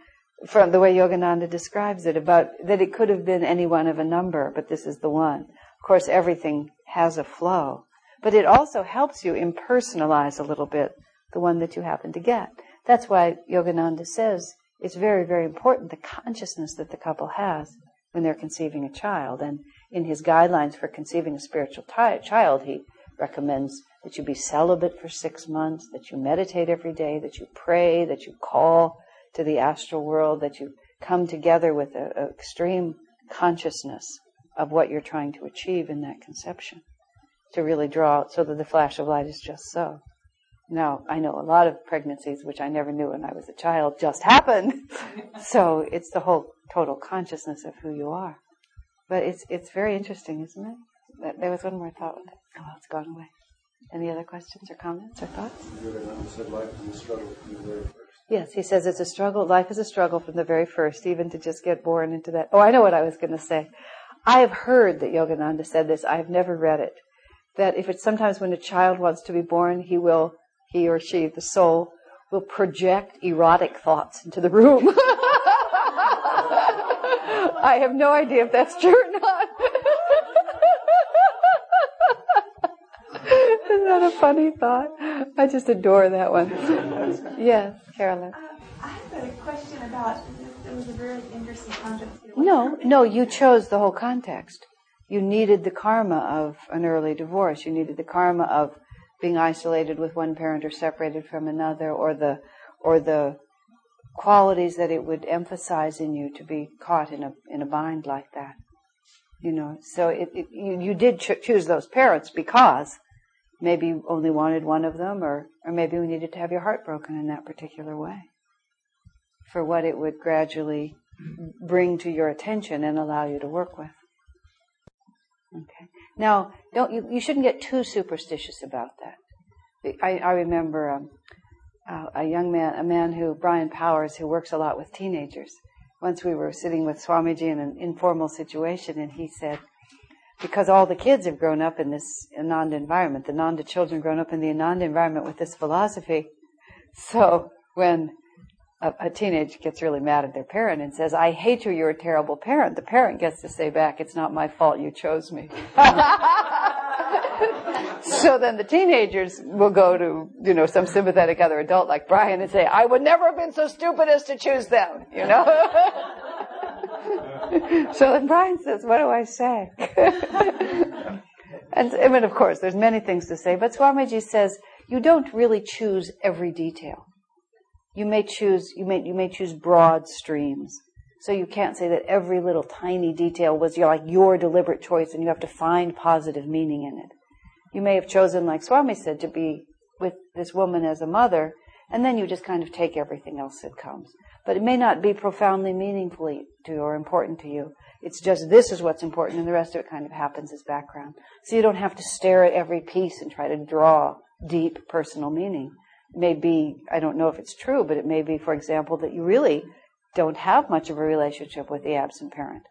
from the way Yogananda describes it about that it could have been any one of a number, but this is the one. Of course, everything has a flow, but it also helps you impersonalize a little bit the one that you happen to get. That's why Yogananda says it's very, very important the consciousness that the couple has when they're conceiving a child. And in his guidelines for conceiving a spiritual t- child, he recommends that you be celibate for six months, that you meditate every day, that you pray, that you call to the astral world, that you come together with an extreme consciousness of what you're trying to achieve in that conception to really draw out so that the flash of light is just so. Now, I know a lot of pregnancies, which I never knew when I was a child, just happened. so it's the whole total consciousness of who you are. But it's, it's very interesting, isn't it? There was one more thought. Oh, it's gone away. Any other questions or comments or thoughts? Yes, he says it's a struggle. Life is a struggle from the very first, even to just get born into that. Oh, I know what I was going to say. I have heard that Yogananda said this. I have never read it. That if it's sometimes when a child wants to be born, he will he or she, the soul, will project erotic thoughts into the room. I have no idea if that's true or not. Isn't that a funny thought? I just adore that one. Yes, Carolyn. Uh, I have a question about, it was a very interesting context. No, no, you chose the whole context. You needed the karma of an early divorce. You needed the karma of being isolated with one parent or separated from another or the or the qualities that it would emphasize in you to be caught in a in a bind like that you know so it, it you, you did ch- choose those parents because maybe only wanted one of them, or, or maybe we needed to have your heart broken in that particular way for what it would gradually bring to your attention and allow you to work with. Okay. Now, don't you, you shouldn't get too superstitious about that. I, I remember um, uh, a young man, a man who, Brian Powers, who works a lot with teenagers. Once we were sitting with Swamiji in an informal situation, and he said, because all the kids have grown up in this Ananda environment, the Ananda children grown up in the Ananda environment with this philosophy. So when a, a teenager gets really mad at their parent and says, I hate you, you're a terrible parent, the parent gets to say back, it's not my fault you chose me. so then the teenagers will go to, you know, some sympathetic other adult like Brian and say, I would never have been so stupid as to choose them, you know? so then Brian says, what do I say? and I mean, of course, there's many things to say, but Swamiji says, you don't really choose every detail. You may choose, you may, you may choose broad streams. So you can't say that every little tiny detail was your, like your deliberate choice and you have to find positive meaning in it. You may have chosen, like Swami said, to be with this woman as a mother, and then you just kind of take everything else that comes. But it may not be profoundly meaningfully to you or important to you. It's just this is what's important, and the rest of it kind of happens as background. So you don't have to stare at every piece and try to draw deep personal meaning. It may be, I don't know if it's true, but it may be, for example, that you really don't have much of a relationship with the absent parent.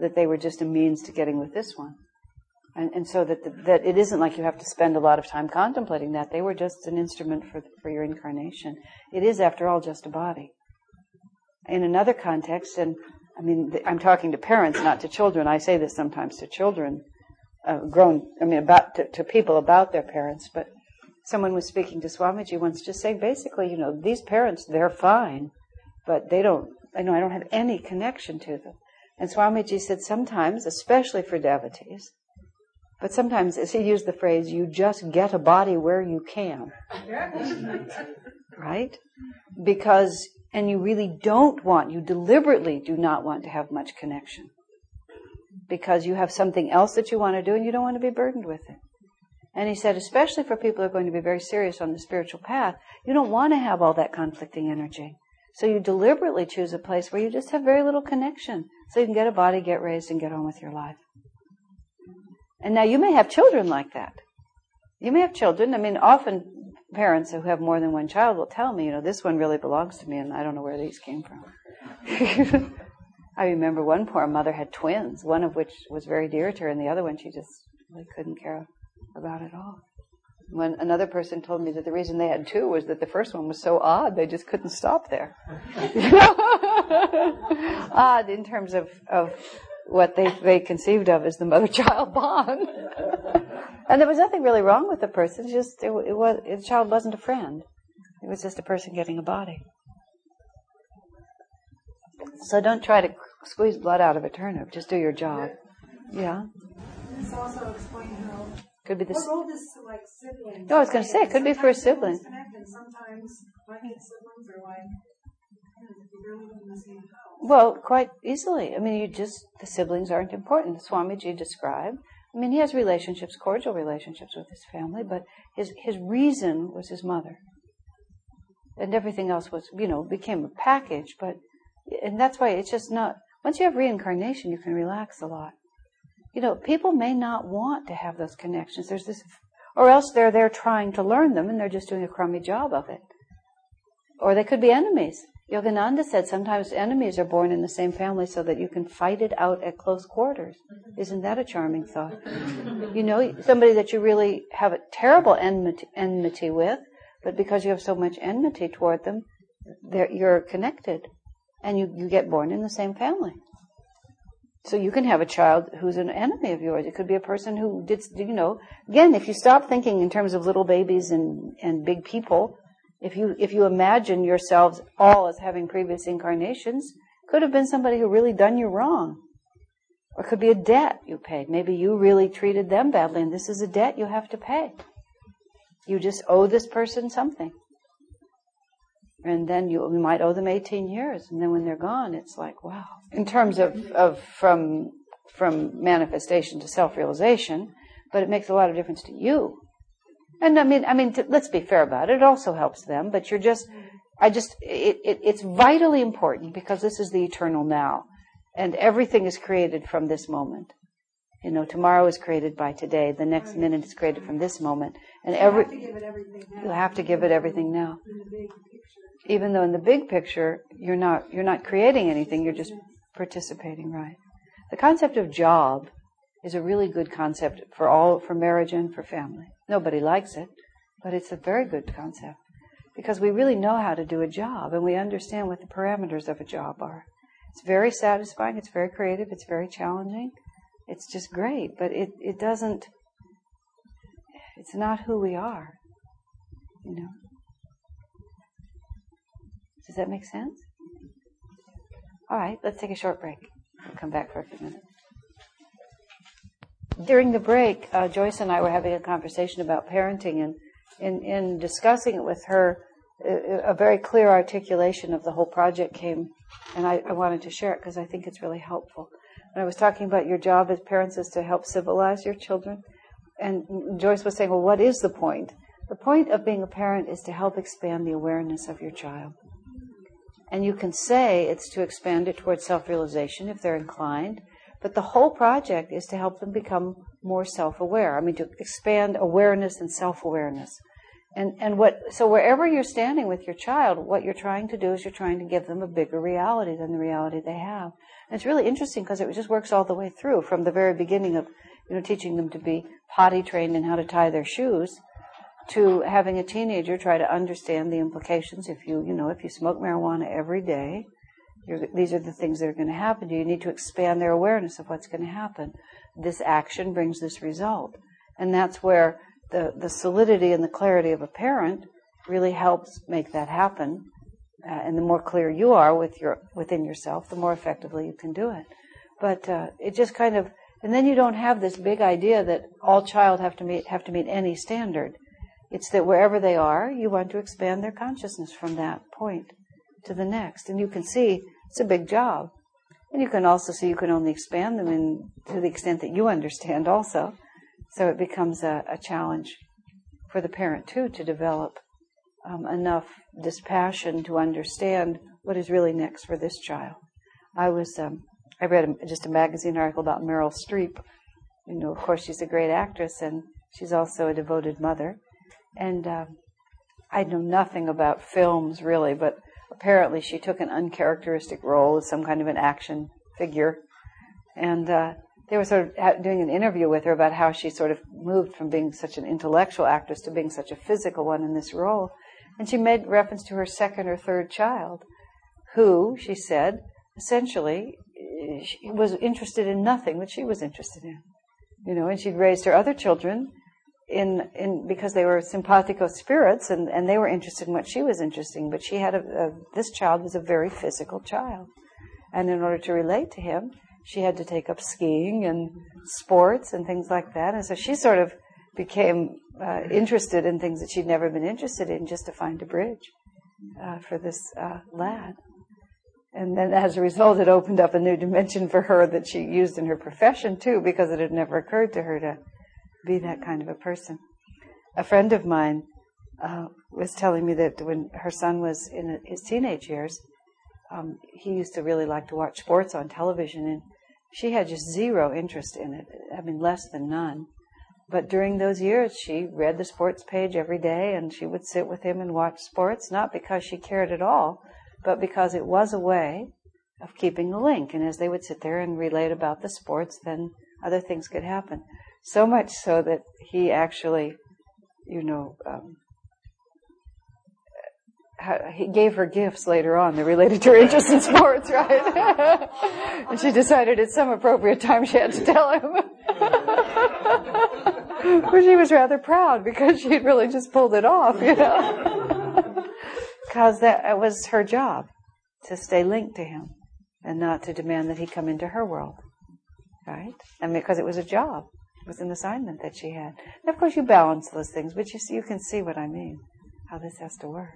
That they were just a means to getting with this one. And, and so that, the, that it isn't like you have to spend a lot of time contemplating that. They were just an instrument for, for your incarnation. It is, after all, just a body. In another context, and I mean, I'm talking to parents, not to children. I say this sometimes to children, uh, grown, I mean, about to, to people about their parents, but someone was speaking to Swamiji once, just saying basically, you know, these parents, they're fine, but they don't, I know I don't have any connection to them. And Swamiji said sometimes, especially for devotees, but sometimes, as he used the phrase, you just get a body where you can. right? Because, and you really don't want, you deliberately do not want to have much connection. Because you have something else that you want to do and you don't want to be burdened with it. And he said, especially for people who are going to be very serious on the spiritual path, you don't want to have all that conflicting energy. So you deliberately choose a place where you just have very little connection. So you can get a body, get raised, and get on with your life. And now you may have children like that. You may have children. I mean, often parents who have more than one child will tell me, you know, this one really belongs to me, and I don't know where these came from. I remember one poor mother had twins, one of which was very dear to her, and the other one she just really couldn't care about at all. When another person told me that the reason they had two was that the first one was so odd they just couldn't stop there. odd in terms of, of what they, they conceived of as the mother-child bond. and there was nothing really wrong with the person. Just it, it was the child wasn't a friend. It was just a person getting a body. So don't try to squeeze blood out of a turnip. Just do your job. Yeah. This also explain how could be the. What role does like siblings? No, I was going to say it could be for a sibling. Sometimes siblings are like well, quite easily. I mean, you just the siblings aren't important. Swamiji described. I mean, he has relationships, cordial relationships with his family, but his his reason was his mother, and everything else was, you know, became a package. But and that's why it's just not. Once you have reincarnation, you can relax a lot you know, people may not want to have those connections. There's this, or else they're there trying to learn them and they're just doing a crummy job of it. Or they could be enemies. Yogananda said sometimes enemies are born in the same family so that you can fight it out at close quarters. Isn't that a charming thought? You know, somebody that you really have a terrible enmity, with, but because you have so much enmity toward them, you're connected. And you, you get born in the same family. So you can have a child who's an enemy of yours. It could be a person who did, you know, again, if you stop thinking in terms of little babies and, and big people, if you, if you imagine yourselves all as having previous incarnations, could have been somebody who really done you wrong. Or could be a debt you paid. Maybe you really treated them badly and this is a debt you have to pay. You just owe this person something. And then you, you might owe them 18 years. And then when they're gone, it's like, wow in terms of, of from from manifestation to self realization, but it makes a lot of difference to you And I mean, I mean, to, let's be fair about it. It also helps them, but you're just, I just, it, it, it's vitally important because this is the eternal now, and everything is created from this moment. You know, tomorrow is created by today. The next right. minute is created from this moment, and you every have to give it everything now. you have to give it everything now. Even though in the big picture you're not you're not creating anything, you're just participating, right? The concept of job is a really good concept for all for marriage and for family. Nobody likes it, but it's a very good concept because we really know how to do a job and we understand what the parameters of a job are. It's very satisfying, it's very creative, it's very challenging. It's just great, but it, it doesn't it's not who we are. You know. Does that make sense? All right, let's take a short break. We'll come back for a few minutes. During the break, uh, Joyce and I were having a conversation about parenting, and in, in discussing it with her, a, very clear articulation of the whole project came, and I, I wanted to share it because I think it's really helpful. When I was talking about your job as parents is to help civilize your children, and Joyce was saying, well, what is the point? The point of being a parent is to help expand the awareness of your child. And you can say it's to expand it towards self realization if they're inclined, but the whole project is to help them become more self aware. I mean, to expand awareness and self awareness. And, and what, so wherever you're standing with your child, what you're trying to do is you're trying to give them a bigger reality than the reality they have. And it's really interesting because it just works all the way through from the very beginning of, you know, teaching them to be potty trained and how to tie their shoes to having a teenager try to understand the implications if you, you know, if you smoke marijuana every day, these are the things that are going to happen to you. You need to expand their awareness of what's going to happen. This action brings this result. And that's where the, the solidity and the clarity of a parent really helps make that happen. Uh, and the more clear you are with your, within yourself, the more effectively you can do it. But uh, it just kind of, and then you don't have this big idea that all child have to meet have to meet any standard. It's that wherever they are, you want to expand their consciousness from that point to the next. And you can see it's a big job. And you can also see you can only expand them in, to the extent that you understand also. So it becomes a, a challenge for the parent too to develop um, enough dispassion to understand what is really next for this child. I was um, I read a, just a magazine article about Meryl Streep. You know, of course, she's a great actress and she's also a devoted mother. And uh, I know nothing about films really, but apparently she took an uncharacteristic role as some kind of an action figure. And uh, they were sort of doing an interview with her about how she sort of moved from being such an intellectual actress to being such a physical one in this role. And she made reference to her second or third child, who, she said, essentially was interested in nothing that she was interested in. You know, and she'd raised her other children in in because they were simpatico spirits and and they were interested in what she was interested in but she had a, a, this child was a very physical child. And in order to relate to him she had to take up skiing and sports and things like that. And so she sort of became uh, interested in things that she'd never been interested in just to find a bridge uh, for this uh, lad. And then as a result it opened up a new dimension for her that she used in her profession too because it had never occurred to her to be that kind of a person. A friend of mine uh, was telling me that when her son was in his teenage years, um, he used to really like to watch sports on television, and she had just zero interest in it. I mean, less than none. But during those years, she read the sports page every day, and she would sit with him and watch sports, not because she cared at all, but because it was a way of keeping the link. And as they would sit there and relate about the sports, then other things could happen. So much so that he actually, you know, um, he gave her gifts later on that related to her interest in sports, right? and she decided at some appropriate time she had to tell him. but she was rather proud because she had really just pulled it off, you know. Because that was her job to stay linked to him and not to demand that he come into her world, right? And because it was a job was an assignment that she had. And of course, you balance those things, but you see, you can see what I mean, how this has to work.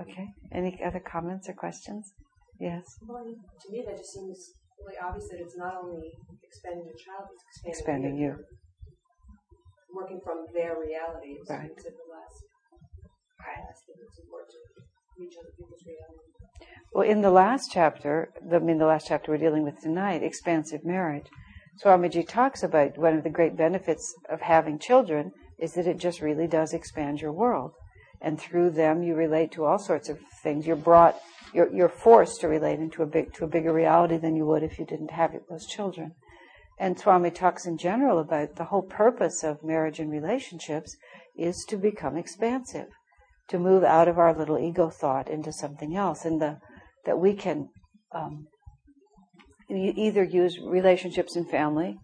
Okay. Any other comments or questions? Yes. Well, to me, that just seems really obvious that it's not only expanding the child, it's expanding, expanding you. working from their reality. So Right. you said the last class that it's important to reach other people's reality. Well, in the last chapter, the, I mean, the last chapter we're dealing with tonight, expansive marriage, Swamiji talks about one of the great benefits of having children is that it just really does expand your world. And through them, you relate to all sorts of things. You're brought, you're, you're forced to relate into a big, to a bigger reality than you would if you didn't have those children. And Swami talks in general about the whole purpose of marriage and relationships is to become expansive, to move out of our little ego thought into something else, and the, that we can um, e- either use relationships and family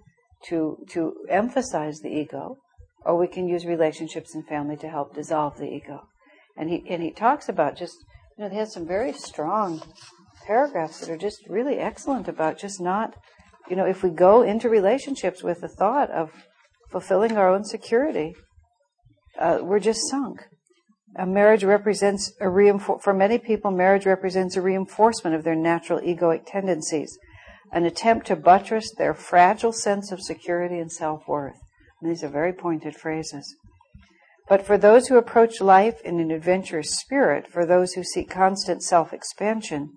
to to emphasize the ego, or we can use relationships and family to help dissolve the ego. And he and he talks about just you know he has some very strong paragraphs that are just really excellent about just not you know if we go into relationships with the thought of fulfilling our own security, uh, we're just sunk. A marriage represents a reinfor- for many people, marriage represents a reinforcement of their natural egoic tendencies, an attempt to buttress their fragile sense of security and self-worth. These are very pointed phrases. But for those who approach life in an adventurous spirit, for those who seek constant self-expansion,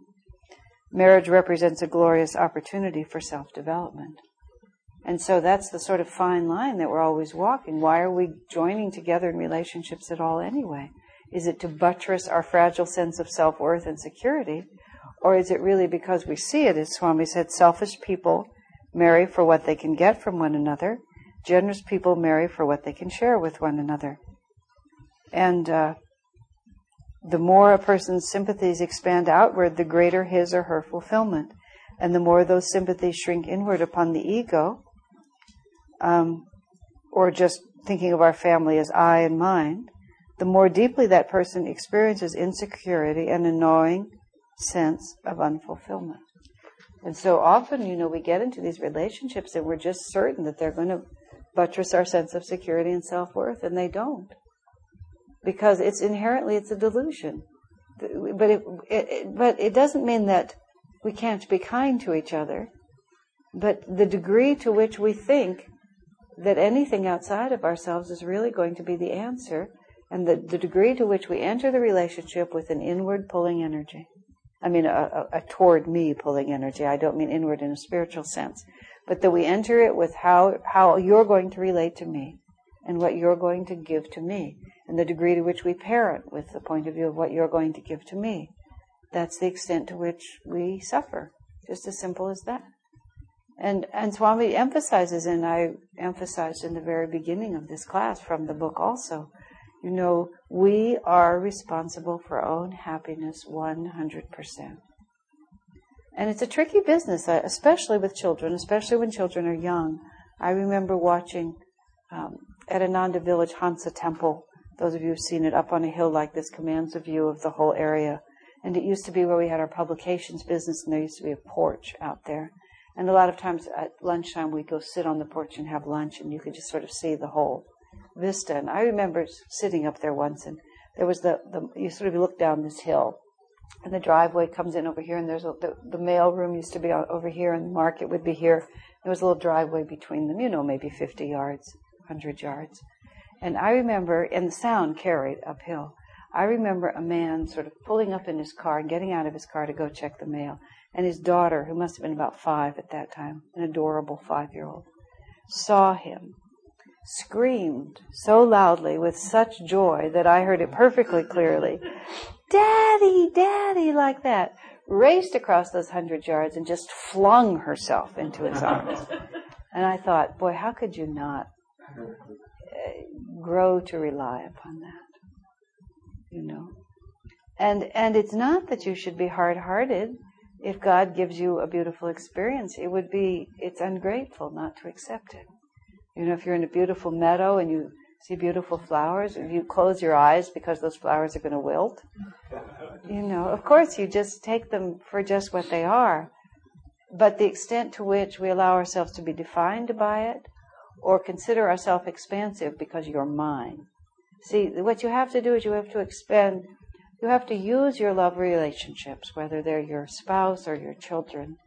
marriage represents a glorious opportunity for self-development. And so that's the sort of fine line that we're always walking. Why are we joining together in relationships at all anyway? Is it to buttress our fragile sense of self worth and security? Or is it really because we see it, as Swami said, selfish people marry for what they can get from one another, generous people marry for what they can share with one another. And uh, the more a person's sympathies expand outward, the greater his or her fulfillment. And the more those sympathies shrink inward upon the ego, um, or just thinking of our family as I and mine, the more deeply that person experiences insecurity and a gnawing sense of unfulfillment. And so often, you know, we get into these relationships and we're just certain that they're going to buttress our sense of security and self-worth, and they don't. Because it's inherently, it's a delusion. But it, it, but it doesn't mean that we can't be kind to each other. But the degree to which we think that anything outside of ourselves is really going to be the answer, and the, the degree to which we enter the relationship with an inward pulling energy. I mean, a, a, a toward me pulling energy. I don't mean inward in a spiritual sense, but that we enter it with how, how you're going to relate to me and what you're going to give to me, and the degree to which we parent with the point of view of what you're going to give to me. That's the extent to which we suffer. Just as simple as that. And, and Swami emphasizes, and I emphasized in the very beginning of this class from the book also, you know, we are responsible for our own happiness 100%. And it's a tricky business, uh, especially with children, especially when children are young. I remember watching um, at Ananda Village Hansa Temple. Those of you who've seen it up on a hill like this commands a view of the whole area. And it used to be where we had our publications business, and there used to be a porch out there. And a lot of times at lunchtime, we'd go sit on the porch and have lunch, and you could just sort of see the whole vista. And I remember sitting up there once, and there was the, the you sort of look down this hill, and the driveway comes in over here, and there's a, the, the mail room used to be over here, and the market would be here. There was a little driveway between them, you know, maybe 50 yards, 100 yards. And I remember, and the sound carried uphill. I remember a man sort of pulling up in his car and getting out of his car to go check the mail. And his daughter, who must have been about five at that time, an adorable five year old, saw him, screamed so loudly with such joy that I heard it perfectly clearly Daddy, Daddy, like that, raced across those hundred yards and just flung herself into his arms. And I thought, boy, how could you not uh, grow to rely upon that? You know? And, and it's not that you should be hard hearted. If God gives you a beautiful experience, it would be, it's ungrateful not to accept it. You know, if you're in a beautiful meadow and you see beautiful flowers, if you close your eyes because those flowers are going to wilt, you know, of course you just take them for just what they are. But the extent to which we allow ourselves to be defined by it or consider ourselves expansive because you're mine. See, what you have to do is you have to expand, you have to use your love relationships, whether they're your spouse or your children.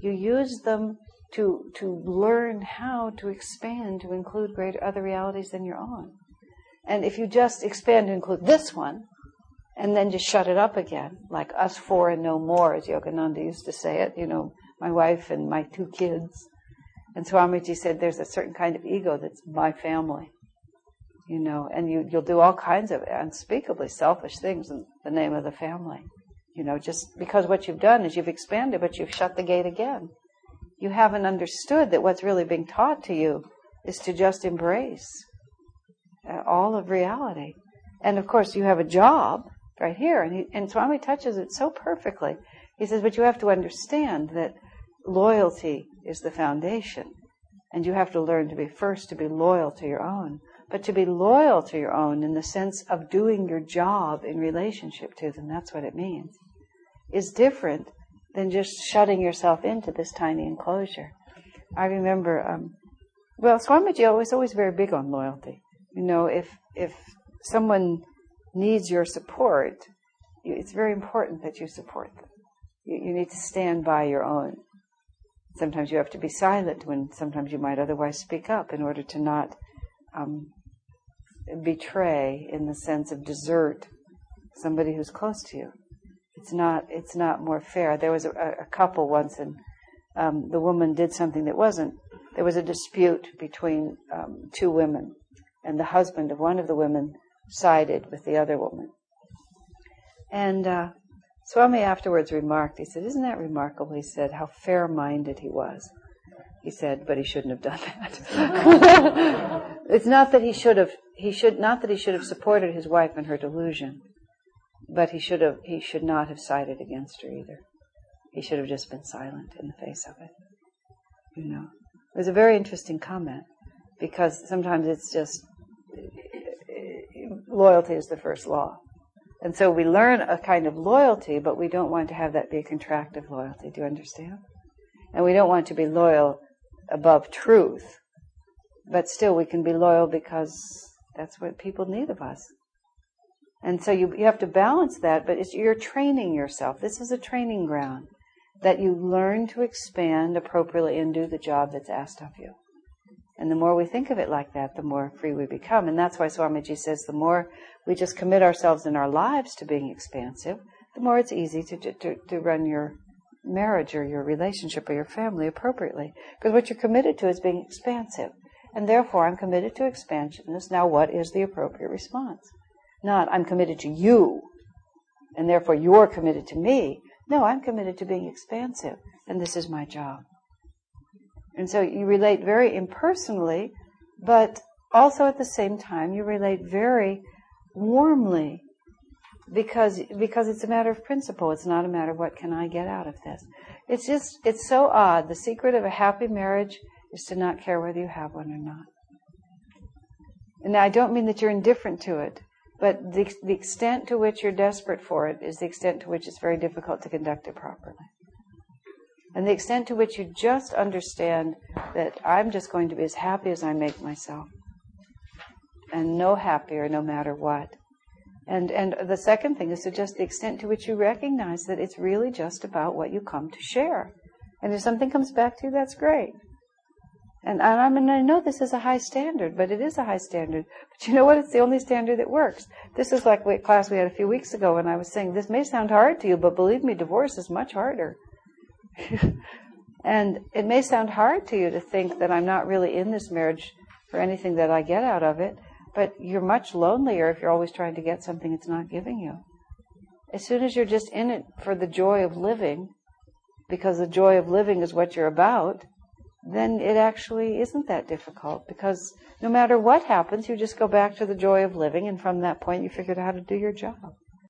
You use them to to learn how to expand to include greater other realities than your own. And if you just expand to include this one, and then just shut it up again, like us four and no more, as Yogananda used to say it, you know, my wife and my two kids. And Swamiji said there's a certain kind of ego that's my family, you know, and you, you'll do all kinds of unspeakably selfish things in the name of the family. You know, just because what you've done is you've expanded, but you've shut the gate again. You haven't understood that what's really being taught to you is to just embrace uh, all of reality. And of course, you have a job right here, and, he, and Swami touches it so perfectly. He says, but you have to understand that loyalty is the foundation, and you have to learn to be first to be loyal to your own, but to be loyal to your own in the sense of doing your job in relationship to them. That's what it means. Is different than just shutting yourself into this tiny enclosure. I remember, um, well, Swamiji was always very big on loyalty. You know, if if someone needs your support, it's very important that you support them. You, you need to stand by your own. Sometimes you have to be silent when sometimes you might otherwise speak up in order to not um, betray, in the sense of desert, somebody who's close to you. It's not. It's not more fair. There was a, a couple once, and um, the woman did something that wasn't. There was a dispute between um, two women, and the husband of one of the women sided with the other woman. And uh, Swami afterwards remarked, he said, Isn't that remarkable? He said, How fair minded he was. He said, but he shouldn't have done that. it's not that he should have he should not that he should have supported his wife in her delusion, but he should have he should not have sided against her either. He should have just been silent in the face of it. You know. It was a very interesting comment because sometimes it's just loyalty is the first law. And so we learn a kind of loyalty, but we don't want to have that be a contractive loyalty. Do you understand? And we don't want to be loyal above truth. But still, we can be loyal because that's what people need of us. And so you, you have to balance that, but you're training yourself. This is a training ground that you learn to expand appropriately and do the job that's asked of you. And the more we think of it like that, the more free we become. And that's why Swamiji says the more we just commit ourselves in our lives to being expansive, the more it's easy to, to, to run your marriage or your relationship or your family appropriately. Because what you're committed to is being expansive. And therefore, I'm committed to expansiveness. Now, what is the appropriate response? Not, I'm committed to you, and therefore you're committed to me. No, I'm committed to being expansive, and this is my job. And so you relate very impersonally, but also at the same time you relate very warmly because because it's a matter of principle. It's not a matter of what can I get out of this. It's just it's so odd. The secret of a happy marriage is to not care whether you have one or not. And I don't mean that you're indifferent to it, but the, the extent to which you're desperate for it is the extent to which it's very difficult to conduct it properly. And the extent to which you just understand that I'm just going to be as happy as I make myself. And no happier no matter what. And, and the second thing is to just the extent to which you recognize that it's really just about what you come to share. And if something comes back to you, that's great. And, I mean, I know this is a high standard, but it is a high standard. But you know what? It's the only standard that works. This is like a class we had a few weeks ago and I was saying, this may sound hard to you, but believe me, divorce is much harder. and it may sound hard to you to think that I'm not really in this marriage for anything that I get out of it, but you're much lonelier if you're always trying to get something it's not giving you. As soon as you're just in it for the joy of living, because the joy of living is what you're about, then it actually isn't that difficult because no matter what happens, you just go back to the joy of living, and from that point, you figure out how to do your job.